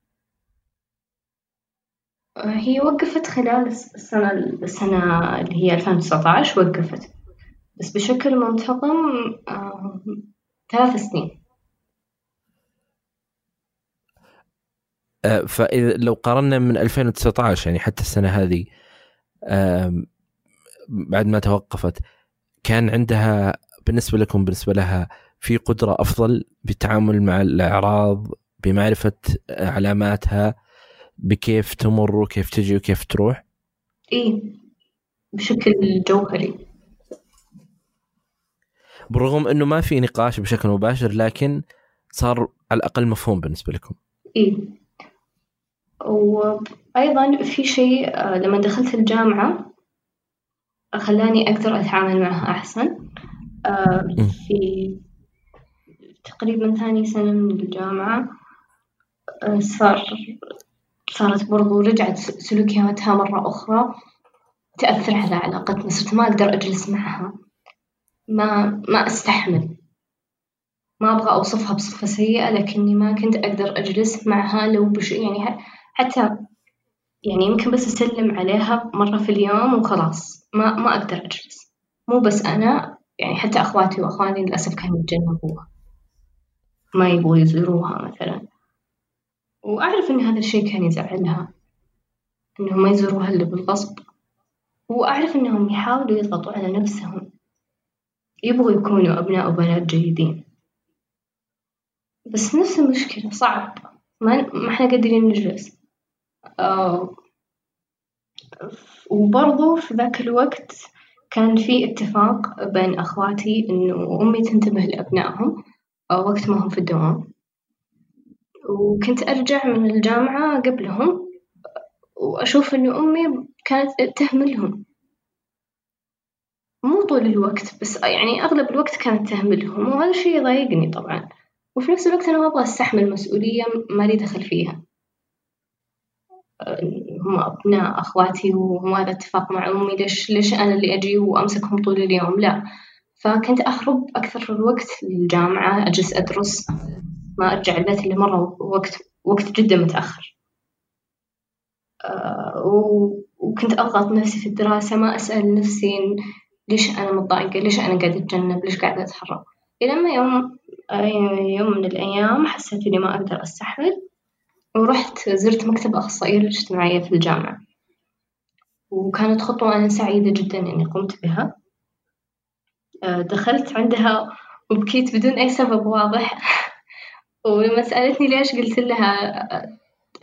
هي وقفت خلال السنة السنة اللي هي 2019 وقفت بس بشكل منتظم آه، ثلاث سنين آه، فإذا لو قارنا من 2019 يعني حتى السنة هذه بعد ما توقفت كان عندها بالنسبة لكم بالنسبة لها في قدرة أفضل بالتعامل مع الأعراض بمعرفة علاماتها بكيف تمر وكيف تجي وكيف تروح؟ إيه بشكل جوهري بالرغم إنه ما في نقاش بشكل مباشر لكن صار على الأقل مفهوم بالنسبة لكم. إيه وأيضا في شيء آه، لما دخلت الجامعة خلاني أقدر أتعامل معها أحسن. آه، في تقريبا ثاني سنة من الجامعة آه، صار صارت برضو رجعت سلوكياتها مرة أخرى تأثر على علاقتنا صرت ما أقدر أجلس معها. ما ما أستحمل. ما أبغى أوصفها بصفة سيئة لكني ما كنت أقدر أجلس معها لو بش يعني حتى يعني يمكن بس أسلم عليها مرة في اليوم وخلاص. ما ما أقدر أجلس. مو بس أنا يعني حتى أخواتي وأخواني للأسف كانوا يتجنبوها. ما يبغوا يزوروها مثلا. وأعرف إن هذا الشيء كان يزعلها إنهم ما يزوروها إلا بالغصب. وأعرف إنهم يحاولوا يضغطوا على نفسهم. يبغوا يكونوا أبناء وبنات جيدين. بس نفس المشكلة صعب. ما ما إحنا قادرين نجلس. آه وبرضو في ذاك الوقت كان في اتفاق بين أخواتي إنه أمي تنتبه لأبنائهم وقت ما هم في الدوام. وكنت أرجع من الجامعة قبلهم وأشوف إنه أمي كانت تهملهم مو طول الوقت بس يعني أغلب الوقت كانت تهملهم وهذا الشي يضايقني طبعا. وفي نفس الوقت أنا ما أبغى أستحمل مسؤولية ما لي دخل فيها. هم أبناء أخواتي وهم هذا اتفاق مع أمي ليش ليش أنا اللي أجي وأمسكهم طول اليوم؟ لا. فكنت أهرب أكثر الوقت للجامعة أجلس أدرس ما أرجع البيت إلا مرة وقت وقت جدا متأخر. آه، وكنت أضغط نفسي في الدراسة ما أسأل نفسي ليش أنا متضايقة ليش أنا قاعدة أتجنب ليش قاعدة أتهرب إلى ما يوم يوم من الأيام حسيت إني ما أقدر أستحمل. ورحت زرت مكتب أخصائية الاجتماعية في الجامعة. وكانت خطوة أنا سعيدة جدا إني قمت بها. آه، دخلت عندها وبكيت بدون أي سبب واضح. ولما سألتني ليش قلت لها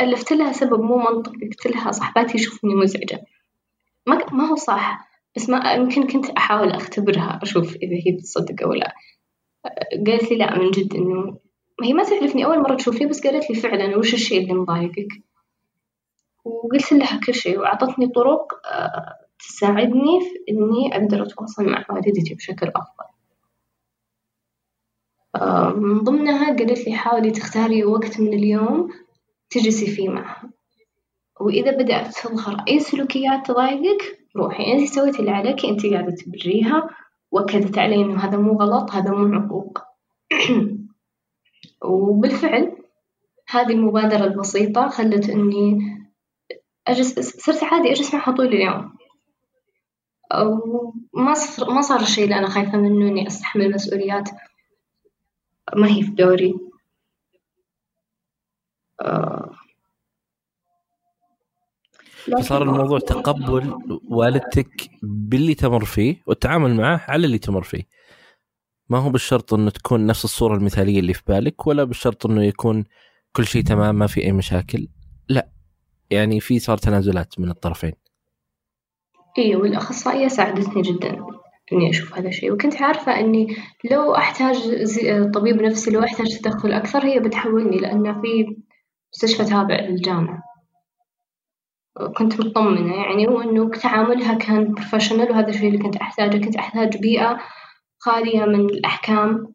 ألفت لها سبب مو منطقي قلت لها صاحباتي يشوفني مزعجة. ما ما هو صح بس ما يمكن كنت أحاول أختبرها أشوف إذا هي بتصدق أو لا. قالت لي لا من جد إنه هي ما تعرفني أول مرة تشوفني بس قالت لي فعلا وش الشيء اللي مضايقك؟ وقلت لها كل شيء وأعطتني طرق آه، تساعدني في إني أقدر أتواصل مع والدتي بشكل أفضل. آه، من ضمنها قالت لي حاولي تختاري وقت من اليوم تجلسي فيه معها. وإذا بدأت تظهر أي سلوكيات تضايقك روحي أنت سويتي اللي عليك أنت قاعدة تبريها وأكدت علي إنه هذا مو غلط هذا مو عقوق. وبالفعل هذه المبادرة البسيطة خلت إني أجلس صرت عادي أجلس معها طول اليوم. وما صار ما صار الشيء اللي أنا خايفة منه إني أستحمل مسؤوليات. ما هي في دوري. آه. فصار الموضوع تقبل والدتك باللي تمر فيه والتعامل معه على اللي تمر فيه. ما هو بالشرط إنه تكون نفس الصورة المثالية اللي في بالك ولا بالشرط إنه يكون كل شيء تمام ما في أي مشاكل؟ لا. يعني في صار تنازلات من الطرفين. اي والأخصائية ساعدتني جدا إني أشوف هذا الشيء. وكنت عارفة إني لو أحتاج طبيب نفسي لو أحتاج تدخل أكثر هي بتحولني لأن في مستشفى تابع للجامعة. كنت مطمنة يعني وإنه تعاملها كان بروفيشنال وهذا الشيء اللي كنت أحتاجه كنت أحتاج بيئة خالية من الأحكام.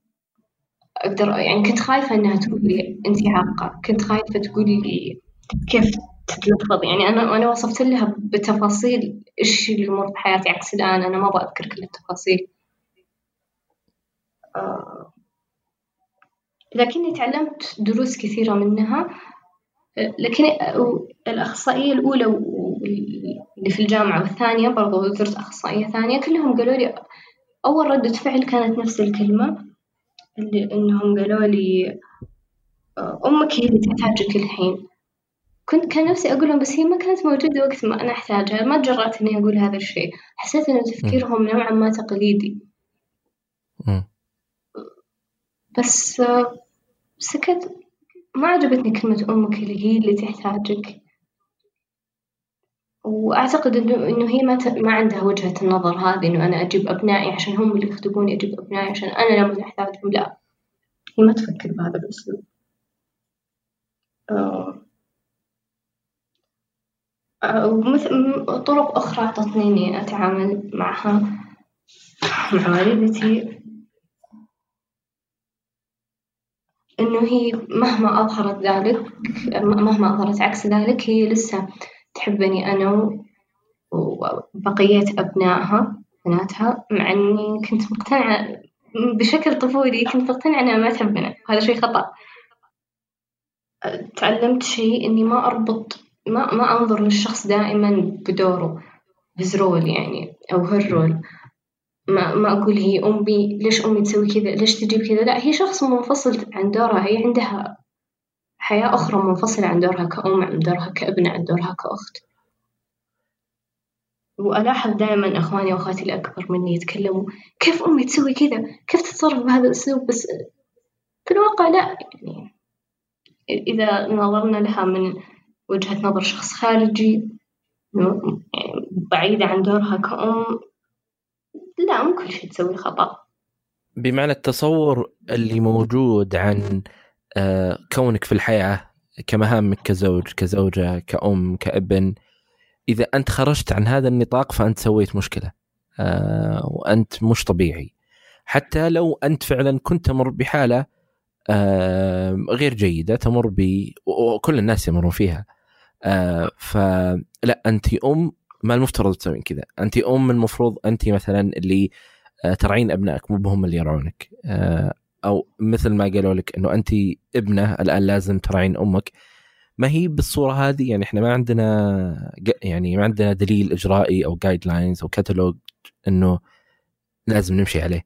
أقدر يعني كنت خايفة إنها تقول لي أنت عاقة كنت خايفة تقول لي كيف تتلفظ. يعني أنا أنا وصفت لها بتفاصيل إيش اللي يمر بحياتي. عكس الآن أنا ما بذكر كل التفاصيل. آه لكني تعلمت دروس كثيرة منها. لكن الأخصائية الأولى اللي في الجامعة والثانية برضو زرت أخصائية ثانية كلهم قالوا لي أول ردة فعل كانت نفس الكلمة اللي إنهم قالوا لي أمك هي اللي تحتاجك الحين. كنت كان نفسي أقول لهم بس هي ما كانت موجودة وقت ما أنا أحتاجها ما تجرأت إني أقول هذا الشيء. حسيت إنه تفكيرهم نوعا ما تقليدي. بس سكت. ما عجبتني كلمة أمك اللي هي اللي تحتاجك. وأعتقد إنه إنه هي ما ت... ما عندها وجهة النظر هذه إنه أنا أجيب أبنائي عشان هم اللي يخطبوني أجيب أبنائي عشان أنا لما أحتاجهم لا. هي ما تفكر بهذا الأسلوب آه. ومثل طرق أخرى أعطتني إني أتعامل معها. مع والدتي إنه هي مهما أظهرت ذلك مهما أظهرت عكس ذلك هي لسه تحبني أنا وبقية أبنائها بناتها مع إني كنت مقتنعة بشكل طفولي كنت مقتنعة إنها ما تحبنا. هذا شيء خطأ. تعلمت شيء إني ما أربط ما ما أنظر للشخص دائما بدوره his role يعني أو her role ما ما أقول هي أمي ليش أمي تسوي كذا؟ ليش تجيب كذا؟ لا هي شخص منفصل عن دورها هي عندها حياة أخرى منفصلة عن دورها كأم عن دورها كابنة عن دورها كأخت. وألاحظ دائما أخواني وأخواتي الأكبر مني يتكلموا كيف أمي تسوي كذا؟ كيف تتصرف بهذا الأسلوب؟ بس في الواقع لا يعني إذا نظرنا لها من وجهة نظر شخص خارجي بعيدة عن دورها كأم لا مو كل شيء تسويه خطأ. بمعنى التصور اللي موجود عن كونك في الحياة كمهامك كزوج كزوجة كأم كابن إذا أنت خرجت عن هذا النطاق فأنت سويت مشكلة آه، وأنت مش طبيعي. حتى لو أنت فعلا كنت تمر بحالة آه، غير جيدة تمر ب وكل الناس يمرون فيها. فلا أنت أم ما المفترض تسوين كذا. أنت أم المفروض أنت مثلا اللي آه، ترعين أبنائك مو بهم اللي يرعونك. آه، أو مثل ما قالوا لك إنه انت ابنة الآن لازم ترعين أمك ما هي بالصورة هذه؟ يعني إحنا ما عندنا يعني ما عندنا دليل إجرائي أو guidelines أو كتالوج إنه لازم نمشي عليه.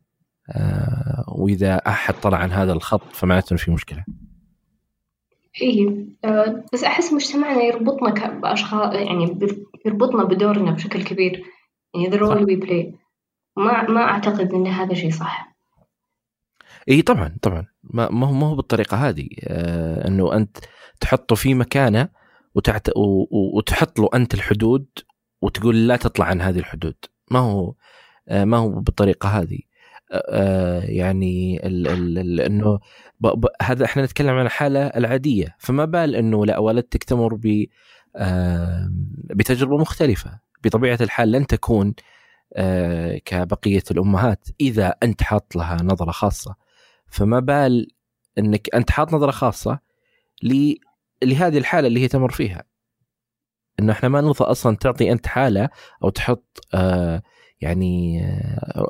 آه، وإذا أحد طلع عن هذا الخط فمعناته في مشكلة. إيه آه، بس أحس مجتمعنا يربطنا بأشخاص يعني يربطنا بدورنا بشكل كبير يعني the role we play. ما ما أعتقد إن هذا شيء صح. إي طبعا طبعا. ما هو ما هو بالطريقة هذه. آه إنه أنت تحطه في مكانه وتعت وتحط له أنت الحدود وتقول لا تطلع عن هذه الحدود. ما هو آه ما هو بالطريقة هذه. آه يعني ال ال إنه هذا إحنا نتكلم عن الحالة العادية. فما بال إنه لا والدتك تمر ب بتجربة مختلفة. بطبيعة الحال لن تكون آه، كبقية الأمهات إذا أنت حاط لها نظرة خاصة. فما بال إنك أنت حاط نظرة خاصة لهذه الحالة اللي هي تمر فيها. إنه إحنا ما نرضى أصلا تعطي أنت حالة أو تحط آه، يعني آه،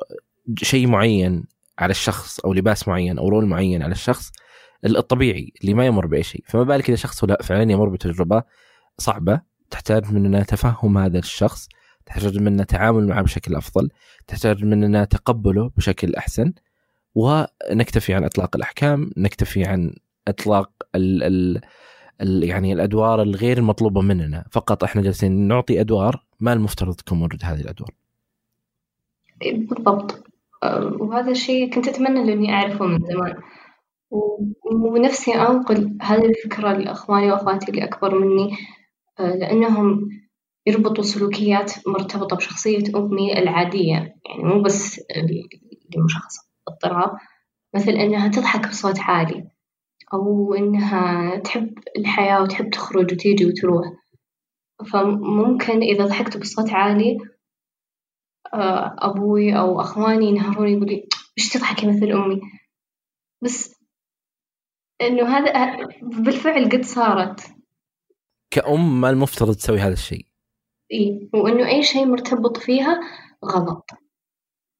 شيء معين على الشخص أو لباس معين أو رول معين على الشخص الطبيعي اللي ما يمر بأي شيء. فما بالك إذا شخص لا فعلا يمر بتجربة صعبة تحتاج مننا تفهم هذا الشخص تحتاج مننا تعامل معه بشكل أفضل تحتاج مننا تقبله بشكل أحسن. ونكتفي عن إطلاق الأحكام نكتفي عن إطلاق ال ال ال يعني الأدوار الغير المطلوبه مننا. فقط إحنا جالسين نعطي أدوار ما المفترض تكون موجودة هذه الأدوار. بالضبط. وهذا الشيء كنت أتمنى إني أعرفه من زمان. ونفسي أنقل هذه الفكرة لإخواني وأخواتي اللي أكبر مني. لأنهم يربطوا سلوكيات مرتبطة بشخصية أمي العادية. يعني مو بس اللي مشخصة اضطراب مثل إنها تضحك بصوت عالي أو إنها تحب الحياة وتحب تخرج وتيجي وتروح. فممكن إذا ضحكت بصوت عالي آه، أبوي أو أخواني ينهروني يقولي إيش تضحكي مثل أمي؟ بس إنه هذا بالفعل قد صارت. كأم ما المفترض تسوي هذا الشيء. إيه وإنه أي شيء مرتبط فيها غلط.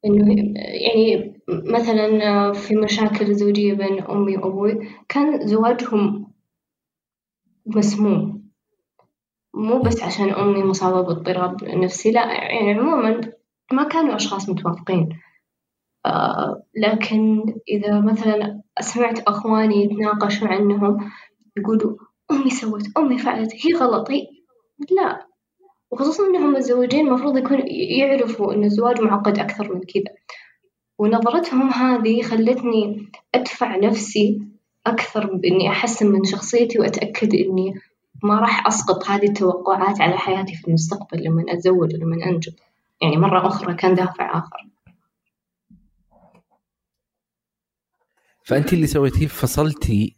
إنه يعني مثلا في مشاكل زوجية بين أمي وأبوي كان زواجهم مسموم. مو بس عشان أمي مصابة باضطراب نفسي لا يعني عموما ما كانوا أشخاص متوافقين. آه لكن إذا مثلا سمعت أخواني يتناقشوا عنهم يقولوا أمي سوت أمي فعلت هي غلط هي لا. وخصوصا إنهم متزوجين المفروض يكون يعرفوا إن الزواج معقد أكثر من كذا. ونظرتهم هذه خلتني أدفع نفسي أكثر بإني أحسن من شخصيتي وأتأكد إني ما راح أسقط هذه التوقعات على حياتي في المستقبل لما أتزوج ولما أنجب. يعني مرة أخرى كان دافع آخر. فأنت اللي سويتيه فصلتي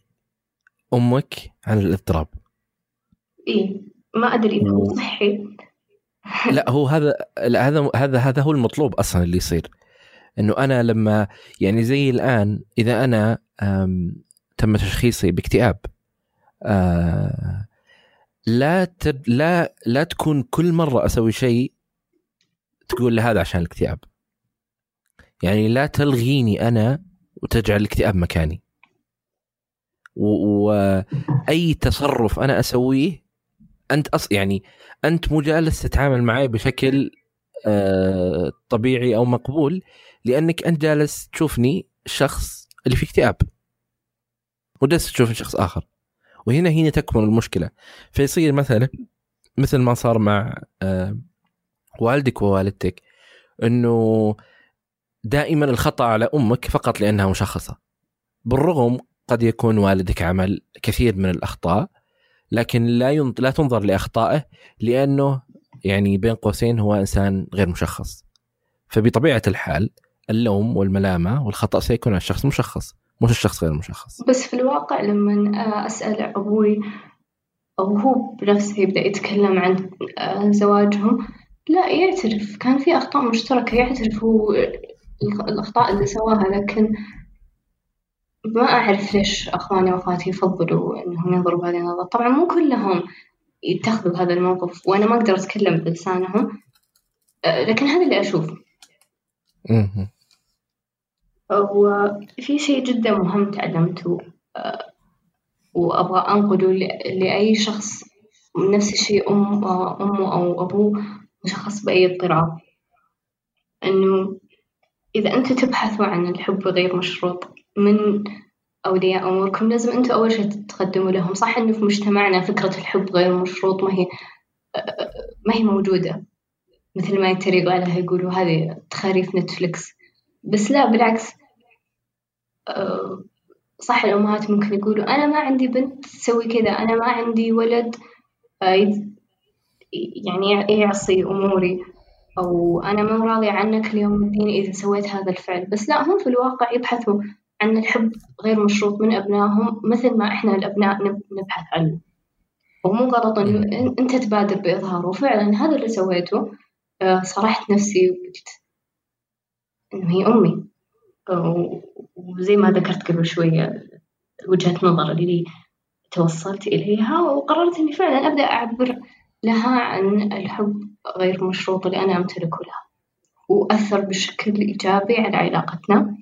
أمك عن الإضطراب. إيه ما أدري إذا هو صحي. لا هو هذا هذا هذا هذا هو المطلوب أصلا اللي يصير. إنه أنا لما يعني زي الآن إذا أنا تم تشخيصي باكتئاب آه، لا تد لا لا تكون كل مرة أسوي شيء تقول لهذا عشان الاكتئاب. يعني لا تلغيني أنا وتجعل الاكتئاب مكاني. واي تصرف أنا أسويه أنت أص يعني أنت مو جالس تتعامل معي بشكل آه طبيعي أو مقبول لأنك أنت جالس تشوفني شخص اللي في اكتئاب. وجالس تشوف شخص آخر. وهنا هنا تكمن المشكلة. فيصير مثلا مثل ما صار مع آه والدك ووالدتك إنه دائما الخطأ على أمك فقط لأنها مشخصة. بالرغم قد يكون والدك عمل كثير من الأخطاء لكن لا لا تنظر لأخطائه لأنه يعني بين قوسين هو إنسان غير مشخص. فبطبيعة الحال اللوم والملامة والخطأ سيكون على الشخص المشخص مش الشخص غير المشخص بس في الواقع لما أسأل أبوي أو هو بنفسه يبدأ يتكلم عن زواجهم لا يعترف. كان في أخطاء مشتركة يعترف هو الأخطاء اللي سواها لكن ما أعرف ليش أخواني وأخواتي يفضلوا إنهم ينظروا بهذه النظرة طبعا مو كلهم يتخذوا هذا الموقف وأنا ما أقدر أتكلم بلسانهم لكن هذا اللي أشوفه. وفي شيء جدا مهم تعلمته وأبغى أنقله لأي شخص نفس الشيء أم أمه أو أبوه مشخص بأي اضطراب. إنه إذا أنتوا تبحثوا عن الحب غير مشروط من أولياء أموركم لازم أنتم أول شيء تقدموا لهم. صح إنه في مجتمعنا فكرة الحب غير مشروط ما هي ما هي موجودة. مثل ما يتريقوا عليها يقولوا هذه تخاريف نتفليكس. بس لا بالعكس. صح الأمهات ممكن يقولوا أنا ما عندي بنت تسوي كذا. أنا ما عندي ولد يعني يعصي أموري. أو أنا ما راضية عنك اليوم الدين إذا سويت هذا الفعل. بس لا هم في الواقع يبحثوا عن الحب غير مشروط من أبنائهم مثل ما إحنا الأبناء نبحث عنه. ومو غلط إنه أنت تبادر بإظهاره. وفعلا هذا اللي سويته آه، صرحت نفسي وقلت إنه هي أمي. وزي ما ذكرت قبل شوية وجهة نظر اللي توصلت إليها وقررت إني فعلا أبدأ أعبر لها عن الحب غير مشروط اللي أنا أمتلكه لها. وأثر بشكل إيجابي على علاقتنا.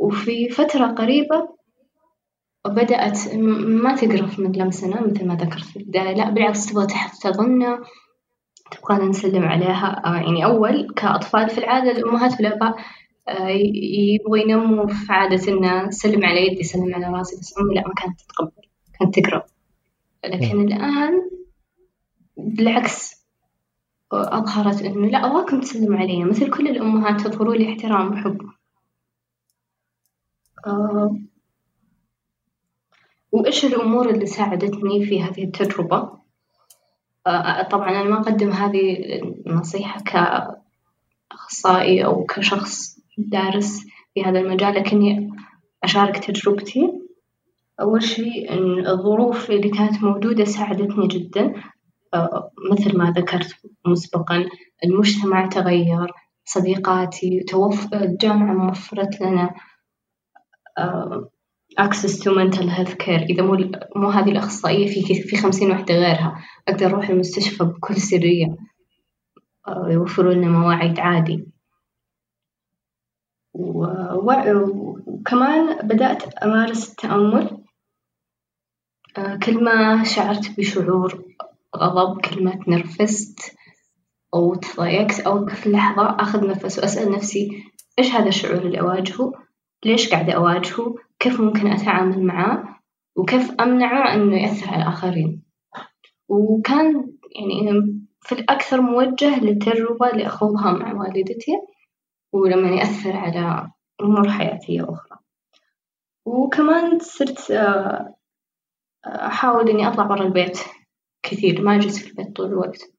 وفي فترة قريبة بدأت ما تقرف من لمسنا مثل ما ذكرت في البداية لا بالعكس تبغى تحتضننا تبغانا نسلم عليها آه، يعني أول كأطفال في العادة الأمهات والآباء آه، يبغوا ينموا في عادة إنه سلم على يدي سلم على راسي بس أمي لا ما كانت تتقبل كانت تقرب لكن الآن بالعكس أظهرت إنه لا أبغاكم تسلموا علي مثل كل الأمهات تظهروا لي احترام وحب. آه، وإيش الأمور اللي ساعدتني في هذه التجربة؟ آه، طبعًا أنا ما أقدم هذه النصيحة كأخصائي أو كشخص دارس في هذا المجال لكني أشارك تجربتي، أول شي إن الظروف اللي كانت موجودة ساعدتني جدًا آه، مثل ما ذكرت مسبقًا المجتمع تغير، صديقاتي توف الجامعة موفرت لنا access to mental health care. إذا مو مو هذه الأخصائية في في خمسين وحدة غيرها. أقدر أروح المستشفى بكل سرية. آه، يوفروا لنا مواعيد عادي. وكمان بدأت أمارس التأمل. آه، كل ما شعرت بشعور غضب كل ما تنرفزت أو تضايقت أوقف لحظة أخذ نفس وأسأل نفسي إيش هذا الشعور اللي أواجهه؟ ليش قاعدة أواجهه؟ كيف ممكن أتعامل معاه وكيف أمنعه إنه يأثر على الآخرين؟ وكان يعني في الأكثر موجه للتجربة اللي أخوضها مع والدتي ولما يأثر على أمور حياتية أخرى. وكمان صرت آه، أحاول إني أطلع برا البيت كثير ما أجلس في البيت طول الوقت.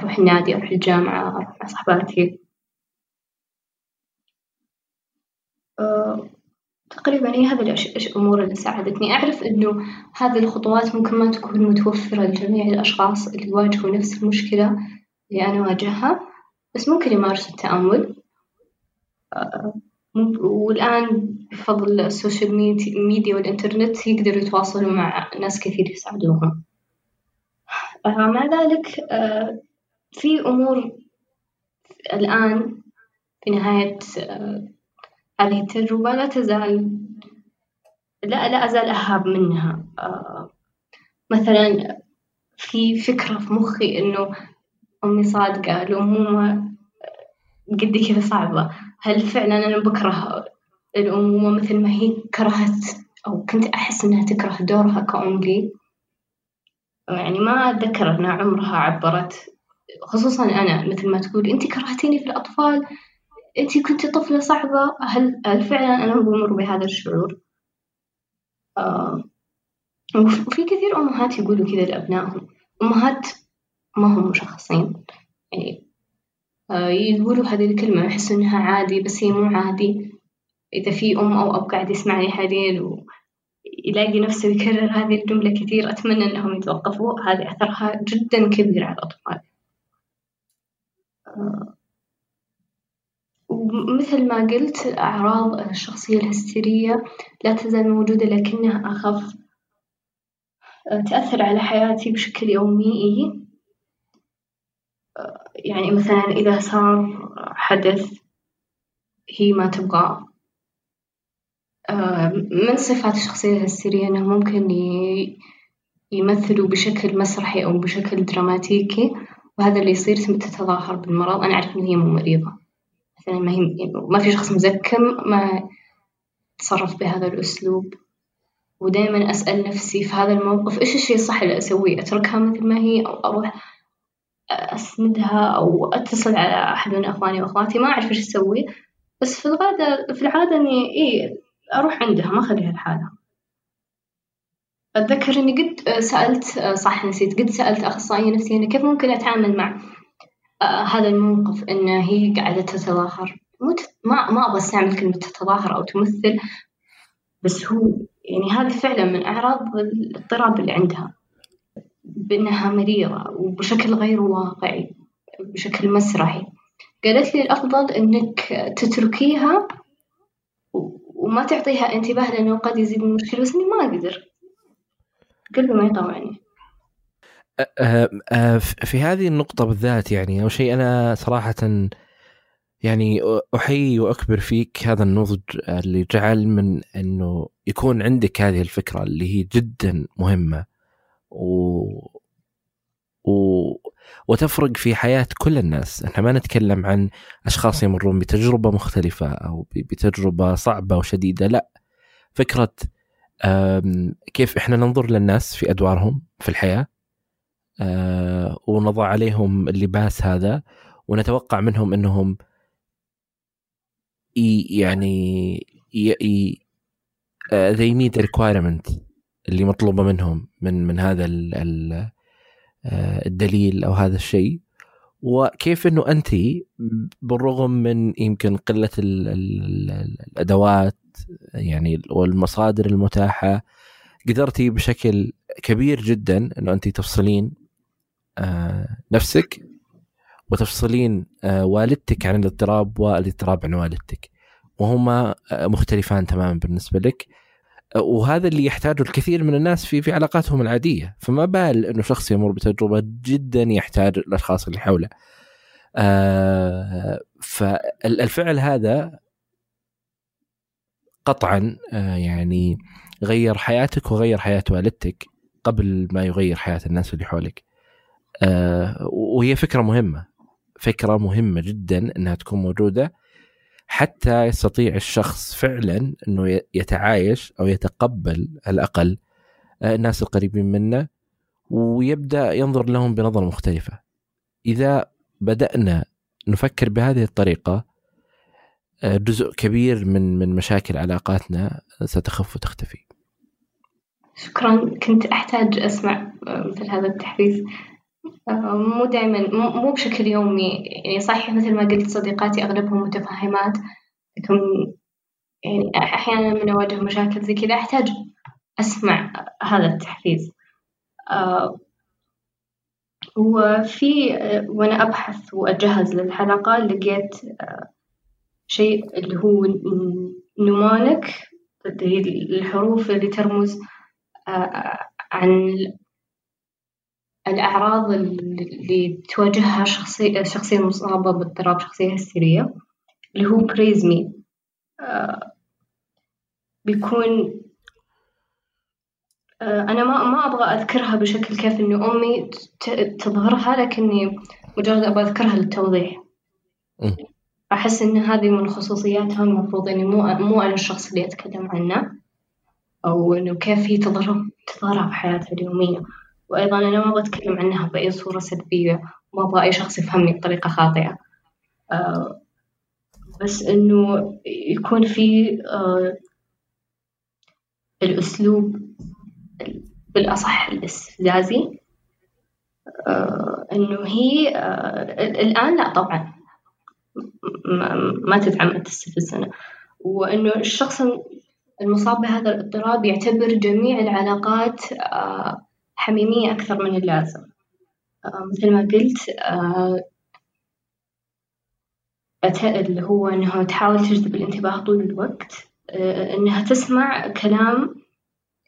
أروح النادي أروح الجامعة أروح مع صحباتي آه، تقريبا هي هذه الأمور اللي ساعدتني. أعرف إنه هذه الخطوات ممكن ما تكون متوفرة لجميع الأشخاص اللي يواجهوا نفس المشكلة اللي أنا أواجهها بس ممكن يمارسوا التأمل. آه، والآن بفضل السوشيال ميديا والإنترنت يقدروا يتواصلوا مع ناس كثير يساعدوهم. آه، مع ذلك في أمور الآن في نهاية هذه التجربة لا تزال لا لا أزال أهاب منها. آه مثلا في فكرة في مخي إنه أمي صادقة الأمومة قد كذا صعبة. هل فعلا أنا بكره الأمومة مثل ما هي كرهت أو كنت أحس إنها تكره دورها كأم لي يعني ما أتذكر إنها عمرها عبرت. خصوصا أنا مثل ما تقول أنت كرهتيني في الأطفال أنتِ كنتِ طفلة صعبة هل هل فعلًا أنا بمر بهذا الشعور؟ آه وفي كثير أمهات يقولوا كذا لأبنائهم، أمهات ما هم مشخصين يعني آه يقولوا هذه الكلمة يحسوا إنها عادي بس هي مو عادي، إذا في أم أو أب قاعد يسمعني حاليًا ويلاقي نفسه يكرر هذه الجملة كثير أتمنى إنهم يتوقفوا هذه أثرها جدًا كبير على الأطفال. آه ومثل ما قلت أعراض الشخصية الهستيرية لا تزال موجودة لكنها أخف تأثر على حياتي بشكل يومي. يعني مثلا إذا صار حدث هي ما تبغاه من صفات الشخصية الهستيرية أنه ممكن يمثلوا بشكل مسرحي أو بشكل دراماتيكي وهذا اللي يصير ثم تتظاهر بالمرض. أنا أعرف إن هي مو مريضة. مثلا ما هي ما في شخص مزكم ما تصرف بهذا الأسلوب. ودائما أسأل نفسي في هذا الموقف إيش الشيء الصح اللي أسويه؟ أتركها مثل ما هي أو أروح أسندها أو أتصل على أحد من أخواني وأخواتي؟ ما أعرف إيش أسوي. بس في الغادة في العادة إني إيه أروح عندها ما أخليها لحالها. أتذكر إني قد سألت صح نسيت قد سألت أخصائية نفسية كيف ممكن أتعامل مع هذا الموقف إن هي قاعدة تتظاهر. ما ما أبغى أستعمل كلمة تتظاهر أو تمثل بس هو يعني هذه فعلا من أعراض الاضطراب اللي عندها. بأنها مريضة وبشكل غير واقعي بشكل مسرحي. قالت لي الأفضل إنك تتركيها وما تعطيها انتباه لأنه قد يزيد المشكلة بس إني ما أقدر. قلبي ما يطوعني في هذه النقطة بالذات يعني أول شيء أنا صراحة يعني أحيي وأكبر فيك هذا النضج اللي جعل من أنه يكون عندك هذه الفكرة اللي هي جدا مهمة و... و... وتفرق في حياة كل الناس. إحنا ما نتكلم عن أشخاص يمرون بتجربة مختلفة أو بتجربة صعبة وشديدة لا. فكرة كيف إحنا ننظر للناس في أدوارهم في الحياة آه ونضع عليهم اللباس هذا ونتوقع منهم إنهم يعني ي... uh, they meet the requirement اللي مطلوبة منهم من من هذا ال ال الدليل أو هذا الشيء. وكيف إنه أنت بالرغم من يمكن قلة ال ال الأدوات يعني والمصادر المتاحة قدرتي بشكل كبير جدا إنه أنت تفصلين نفسك وتفصلين والدتك عن الاضطراب والاضطراب عن والدتك. وهما مختلفان تماما بالنسبة لك. وهذا اللي يحتاجه الكثير من الناس في في علاقاتهم العادية. فما بال إنه شخص يمر بتجربة جدا يحتاج الأشخاص اللي حوله. آه فالفعل هذا قطعا آه يعني غير حياتك وغير حياة والدتك قبل ما يغير حياة الناس اللي حولك. آه وهي فكرة مهمة فكرة مهمة جدا إنها تكون موجودة حتى يستطيع الشخص فعلا إنه يتعايش أو يتقبل على الأقل آه، الناس القريبين منه ويبدأ ينظر لهم بنظرة مختلفة. إذا بدأنا نفكر بهذه الطريقة آه، جزء كبير من من مشاكل علاقاتنا ستخف وتختفي. شكرا كنت أحتاج أسمع آه، مثل هذا التحديث مو دائما مو بشكل يومي. يعني صحيح مثل ما قلت صديقاتي أغلبهم متفهمات لكن يعني أحيانا من أواجه مشاكل زي كذا أحتاج أسمع هذا التحفيز. وفي وأنا أبحث وأجهز للحلقة لقيت شيء اللي هو نمونك الحروف اللي ترمز عن الأعراض اللي تواجهها شخصية الشخصية المصابة باضطراب شخصية هستيرية اللي هو بريزمي. آه بيكون آه أنا ما ما أبغى أذكرها بشكل كيف إنه أمي تظهرها لكني مجرد أبغى أذكرها للتوضيح. أحس إن هذه من خصوصياتها المفروض إني مو مو أنا الشخص اللي أتكلم عنه أو إنه كيف هي تظهر تظهرها بحياتها اليومية. وأيضا أنا ما أبغى أتكلم عنها بأي صورة سلبية ما أبغى أي شخص يفهمني بطريقة خاطئة. آه بس إنه يكون في آه الأسلوب بالأصح الاستفزازي آه إنه هي الآن لا طبعا. ما, تتعمد تستفزنا وإنه الشخص المصاب بهذا الاضطراب يعتبر جميع العلاقات حميمية أكثر من اللازم. آه، مثل ما قلت آه، اللي هو إنها تحاول تجذب الانتباه طول الوقت. آه، إنها تسمع كلام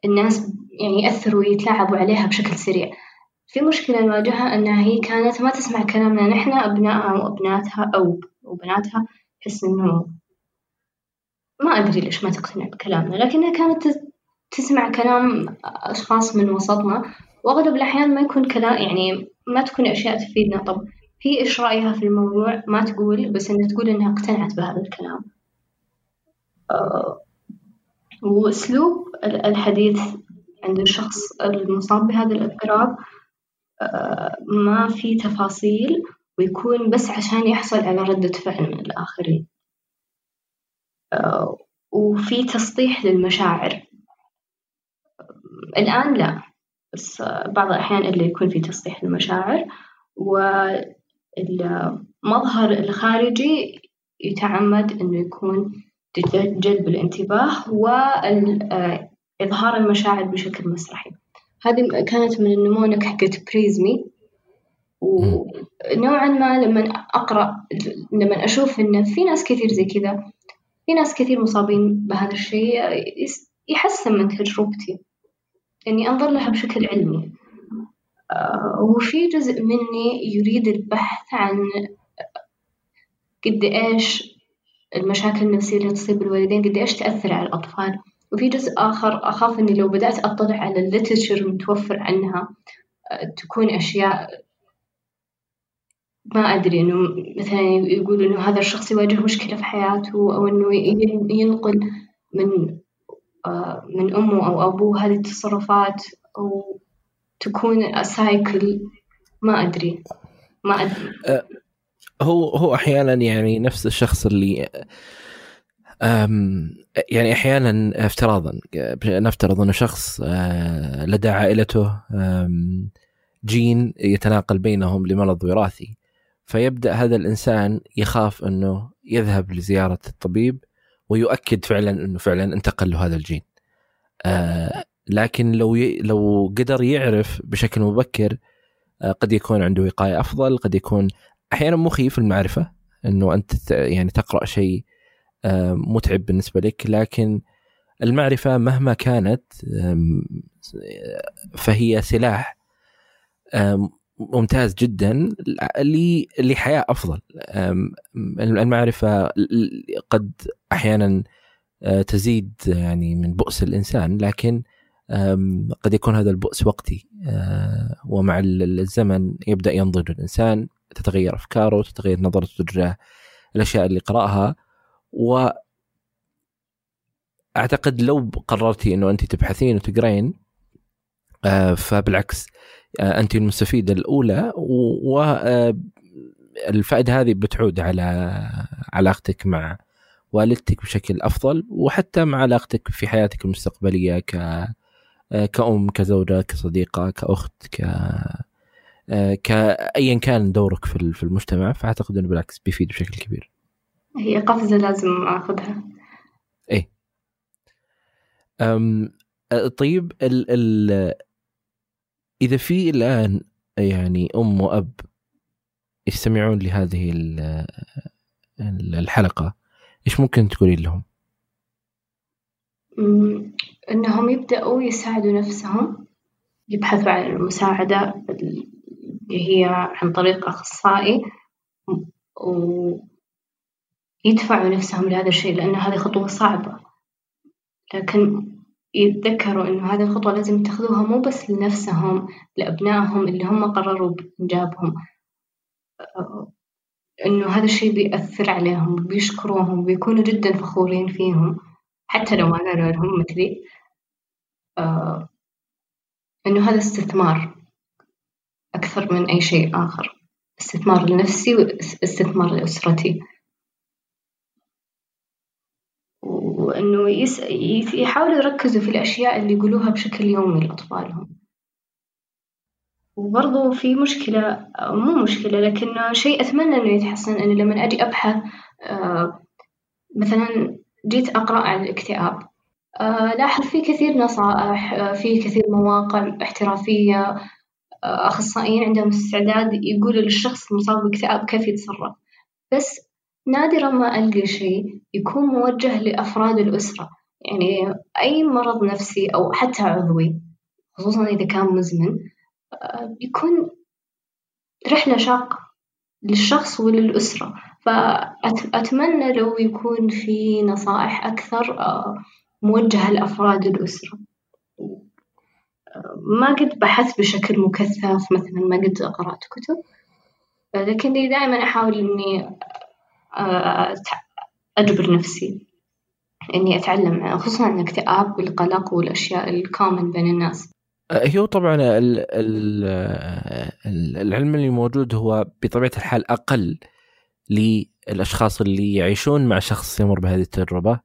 الناس يعني يأثروا ويتلاعبوا عليها بشكل سريع. في مشكلة نواجهها أنها هي كانت ما تسمع كلامنا نحن أبنائها وأبناتها أو وبناتها تحس إنه ما أدري ليش ما تقتنع بكلامنا لكنها كانت تسمع كلام أشخاص من وسطنا وأغلب الأحيان ما يكون كلام يعني ما تكون أشياء تفيدنا. طب هي إيش رأيها في الموضوع؟ ما تقول بس إنها تقول إنها اقتنعت بهذا الكلام. أه وأسلوب الحديث عند الشخص المصاب بهذا الاضطراب أه ما في تفاصيل ويكون بس عشان يحصل على ردة فعل من الآخرين. أه وفي تسطيح للمشاعر. الآن لا بس بعض الأحيان اللي يكون في تسطيح المشاعر والمظهر الخارجي يتعمد إنه يكون جلب الانتباه وإظهار المشاعر بشكل مسرحي. هذه كانت من النمونك حقت بريزمي ونوعا ما لما أقرأ لما أشوف إن في ناس كثير زي كذا في ناس كثير مصابين بهذا الشيء يحسن من تجربتي. إني أنظر لها بشكل علمي. آه، وفي جزء مني يريد البحث عن قد إيش المشاكل النفسية اللي تصيب الوالدين قد إيش تأثر على الأطفال. وفي جزء آخر أخاف إني لو بدأت أطلع على الليترشر المتوفر عنها آه، تكون أشياء ما أدري إنه مثلا يقول إنه هذا الشخص يواجه مشكلة في حياته أو إنه ينقل من من أمه أو أبوه هذه التصرفات أو تكون سايكل ما أدري. ما أدري أه هو هو أحيانا يعني نفس الشخص اللي يعني أحيانا افتراضا نفترض انه شخص أه لدى عائلته جين يتناقل بينهم لمرض وراثي فيبدأ هذا الإنسان يخاف أنه يذهب لزيارة الطبيب ويؤكد فعلا إنه فعلا انتقل له هذا الجين. آه لكن لو ي... لو قدر يعرف بشكل مبكر آه قد يكون عنده وقاية أفضل، قد يكون أحيانا مخيف المعرفه إنه أنت يعني تقرأ شيء آه متعب بالنسبة لك لكن المعرفة مهما كانت فهي سلاح ممتاز جدا لحياه أفضل. المعرفة قد أحيانا آه، تزيد يعني من بؤس الإنسان لكن قد يكون هذا البؤس وقتي. آه، ومع الزمن يبدأ ينضج الإنسان تتغير أفكاره تتغير نظرته تجاه الأشياء اللي قرأها. و أعتقد لو قررتي إنه انت تبحثين وتقرين آه، فبالعكس أنت المستفيدة الأولى والفائده آه، هذه بتعود على علاقتك مع والدتك بشكل أفضل وحتى مع علاقتك في حياتك المستقبلية ك كأم كزوجة كصديقة كأخت ك كأيا كان دورك في في المجتمع فأعتقد أنه بالعكس بيفيد بشكل كبير. هي قفزة لازم أخذها. إيه. أم طيب ال ال إذا في الآن يعني أم وأب يستمعون لهذه الحلقة إيش ممكن تقولين لهم؟ إنهم يبدأوا يساعدوا نفسهم يبحثوا عن المساعدة اللي هي عن طريق أخصائي ويدفعوا نفسهم لهذا الشيء لأن هذه خطوة صعبة لكن يتذكروا إنه هذه الخطوة لازم يتخذوها مو بس لنفسهم لأبنائهم اللي هم قرروا بإنجابهم. إنه هذا الشيء بيأثر عليهم بيشكروهم بيكونوا جدا فخورين فيهم حتى لو ما قالوا لهم مثلي. إنه هذا استثمار أكثر من أي شيء آخر. استثمار لنفسي واستثمار لأسرتي. وإنه يس... يحاولوا يركزوا في الأشياء اللي يقولوها بشكل يومي لأطفالهم. وبرضو في مشكلة مو مشكلة لكن شيء أتمنى إنه يتحسن إنه لما أجي أبحث آه، مثلا جيت أقرأ عن الاكتئاب آه، لاحظ في كثير نصائح آه، في كثير مواقع احترافية أخصائيين عندهم استعداد يقولوا للشخص المصاب باكتئاب كيف يتصرف. بس نادرا ما ألقى شيء يكون موجه لأفراد الأسرة يعني أي مرض نفسي أو حتى عضوي خصوصا إذا كان مزمن آه، بيكون رحلة شاقة للشخص وللأسرة. فأتمنى لو يكون في نصائح أكثر آه، موجهة لأفراد الأسرة. آه، ما قد بحثت بشكل مكثف مثلا ما قد قرأت كتب لكني دائما أحاول إني أجبر نفسي إني أتعلم خصوصا الاكتئاب والقلق والأشياء الكومن بين الناس هو طبعا العلم اللي موجود هو بطبيعة الحال أقل للأشخاص اللي يعيشون مع شخص يمر بهذه التجربة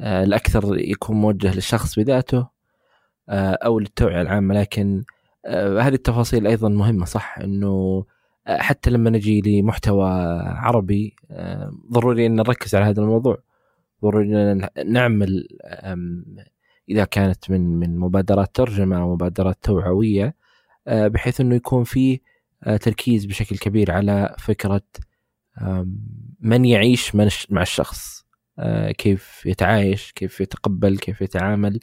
الأكثر يكون موجه للشخص بذاته أو للتوعية العامة لكن هذه التفاصيل أيضا مهمة صح أنه حتى لما نجي لمحتوى عربي ضروري أن نركز على هذا الموضوع. ضروري أن نعمل إذا كانت من من مبادرات ترجمة أو مبادرات توعوية بحيث أنه يكون في تركيز بشكل كبير على فكرة من يعيش مع الشخص. كيف يتعايش كيف يتقبل كيف يتعامل.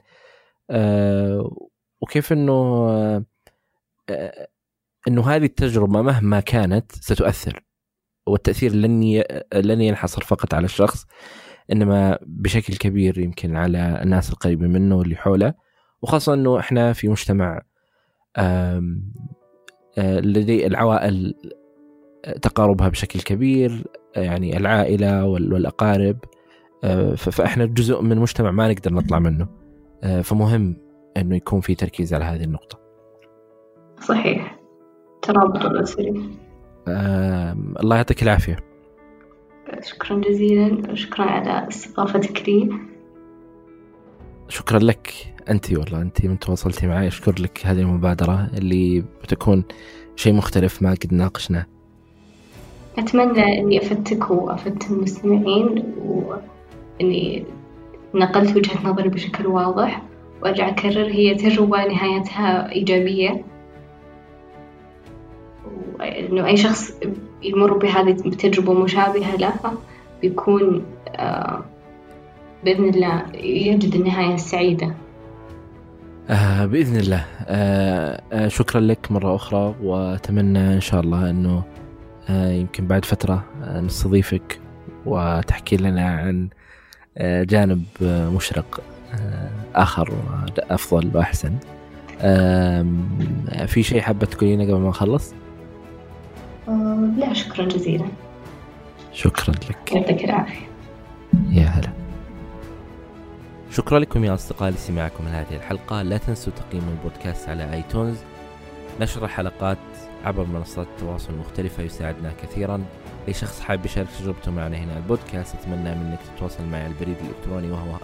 وكيف أنه إنه هذه التجربة مهما كانت ستؤثر والتأثير لن ي... لن ينحصر فقط على الشخص إنما بشكل كبير يمكن على الناس القريبه منه واللي حوله وخاصة إنه إحنا في مجتمع آم... آ... لدي العوائل تقاربها بشكل كبير يعني العائلة وال... والأقارب آ... فإحنا جزء من مجتمع ما نقدر نطلع منه. فمهم إنه يكون في تركيز على هذه النقطة صحيح الترابط الأسري آه الله يعطيك العافية. شكرا جزيلا. وشكرا على استضافتك لي شكرا لك. أنت والله أنت من تواصلتي معي. أشكر لك هذه المبادرة اللي بتكون شيء مختلف ما قد ناقشناه. أتمنى إني أفدتك وأفدت المستمعين وإني نقلت وجهة نظري بشكل واضح. وأرجع أكرر هي تجربة نهايتها إيجابية. وإنه أي شخص يمر بهذه التجربة مشابهة لها بيكون آه، بإذن الله يجد النهاية السعيدة. آه بإذن الله. آه آه شكرا لك مرة أخرى وأتمنى إن شاء الله أنه آه يمكن بعد فترة آه نستضيفك وتحكي لنا عن آه جانب آه مشرق آخر أفضل وأحسن. في شيء حابة تقولينه قبل ما نخلص؟ لا شكرا جزيلا. شكرا لك. يعطيك العافية. يا هلا. شكرا لكم يا أصدقاء لاستماعكم لهذه الحلقة. لا تنسوا تقييم البودكاست على آيتونز. نشر الحلقات عبر منصات التواصل المختلفة يساعدنا كثيرا. أي شخص حاب يشارك تجربته معنا هنا البودكاست أتمنى منك تتواصل معي على البريد الإلكتروني وهو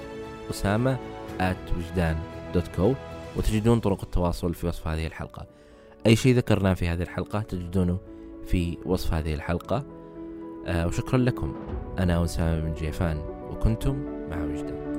أسامة at وجدان دوت كو وتجدون طرق التواصل في وصف هذه الحلقة. أي شيء ذكرناه في هذه الحلقة تجدونه في وصف هذه الحلقة. آه وشكرا لكم. أنا أسامة بن جيفان وكنتم مع وجدان.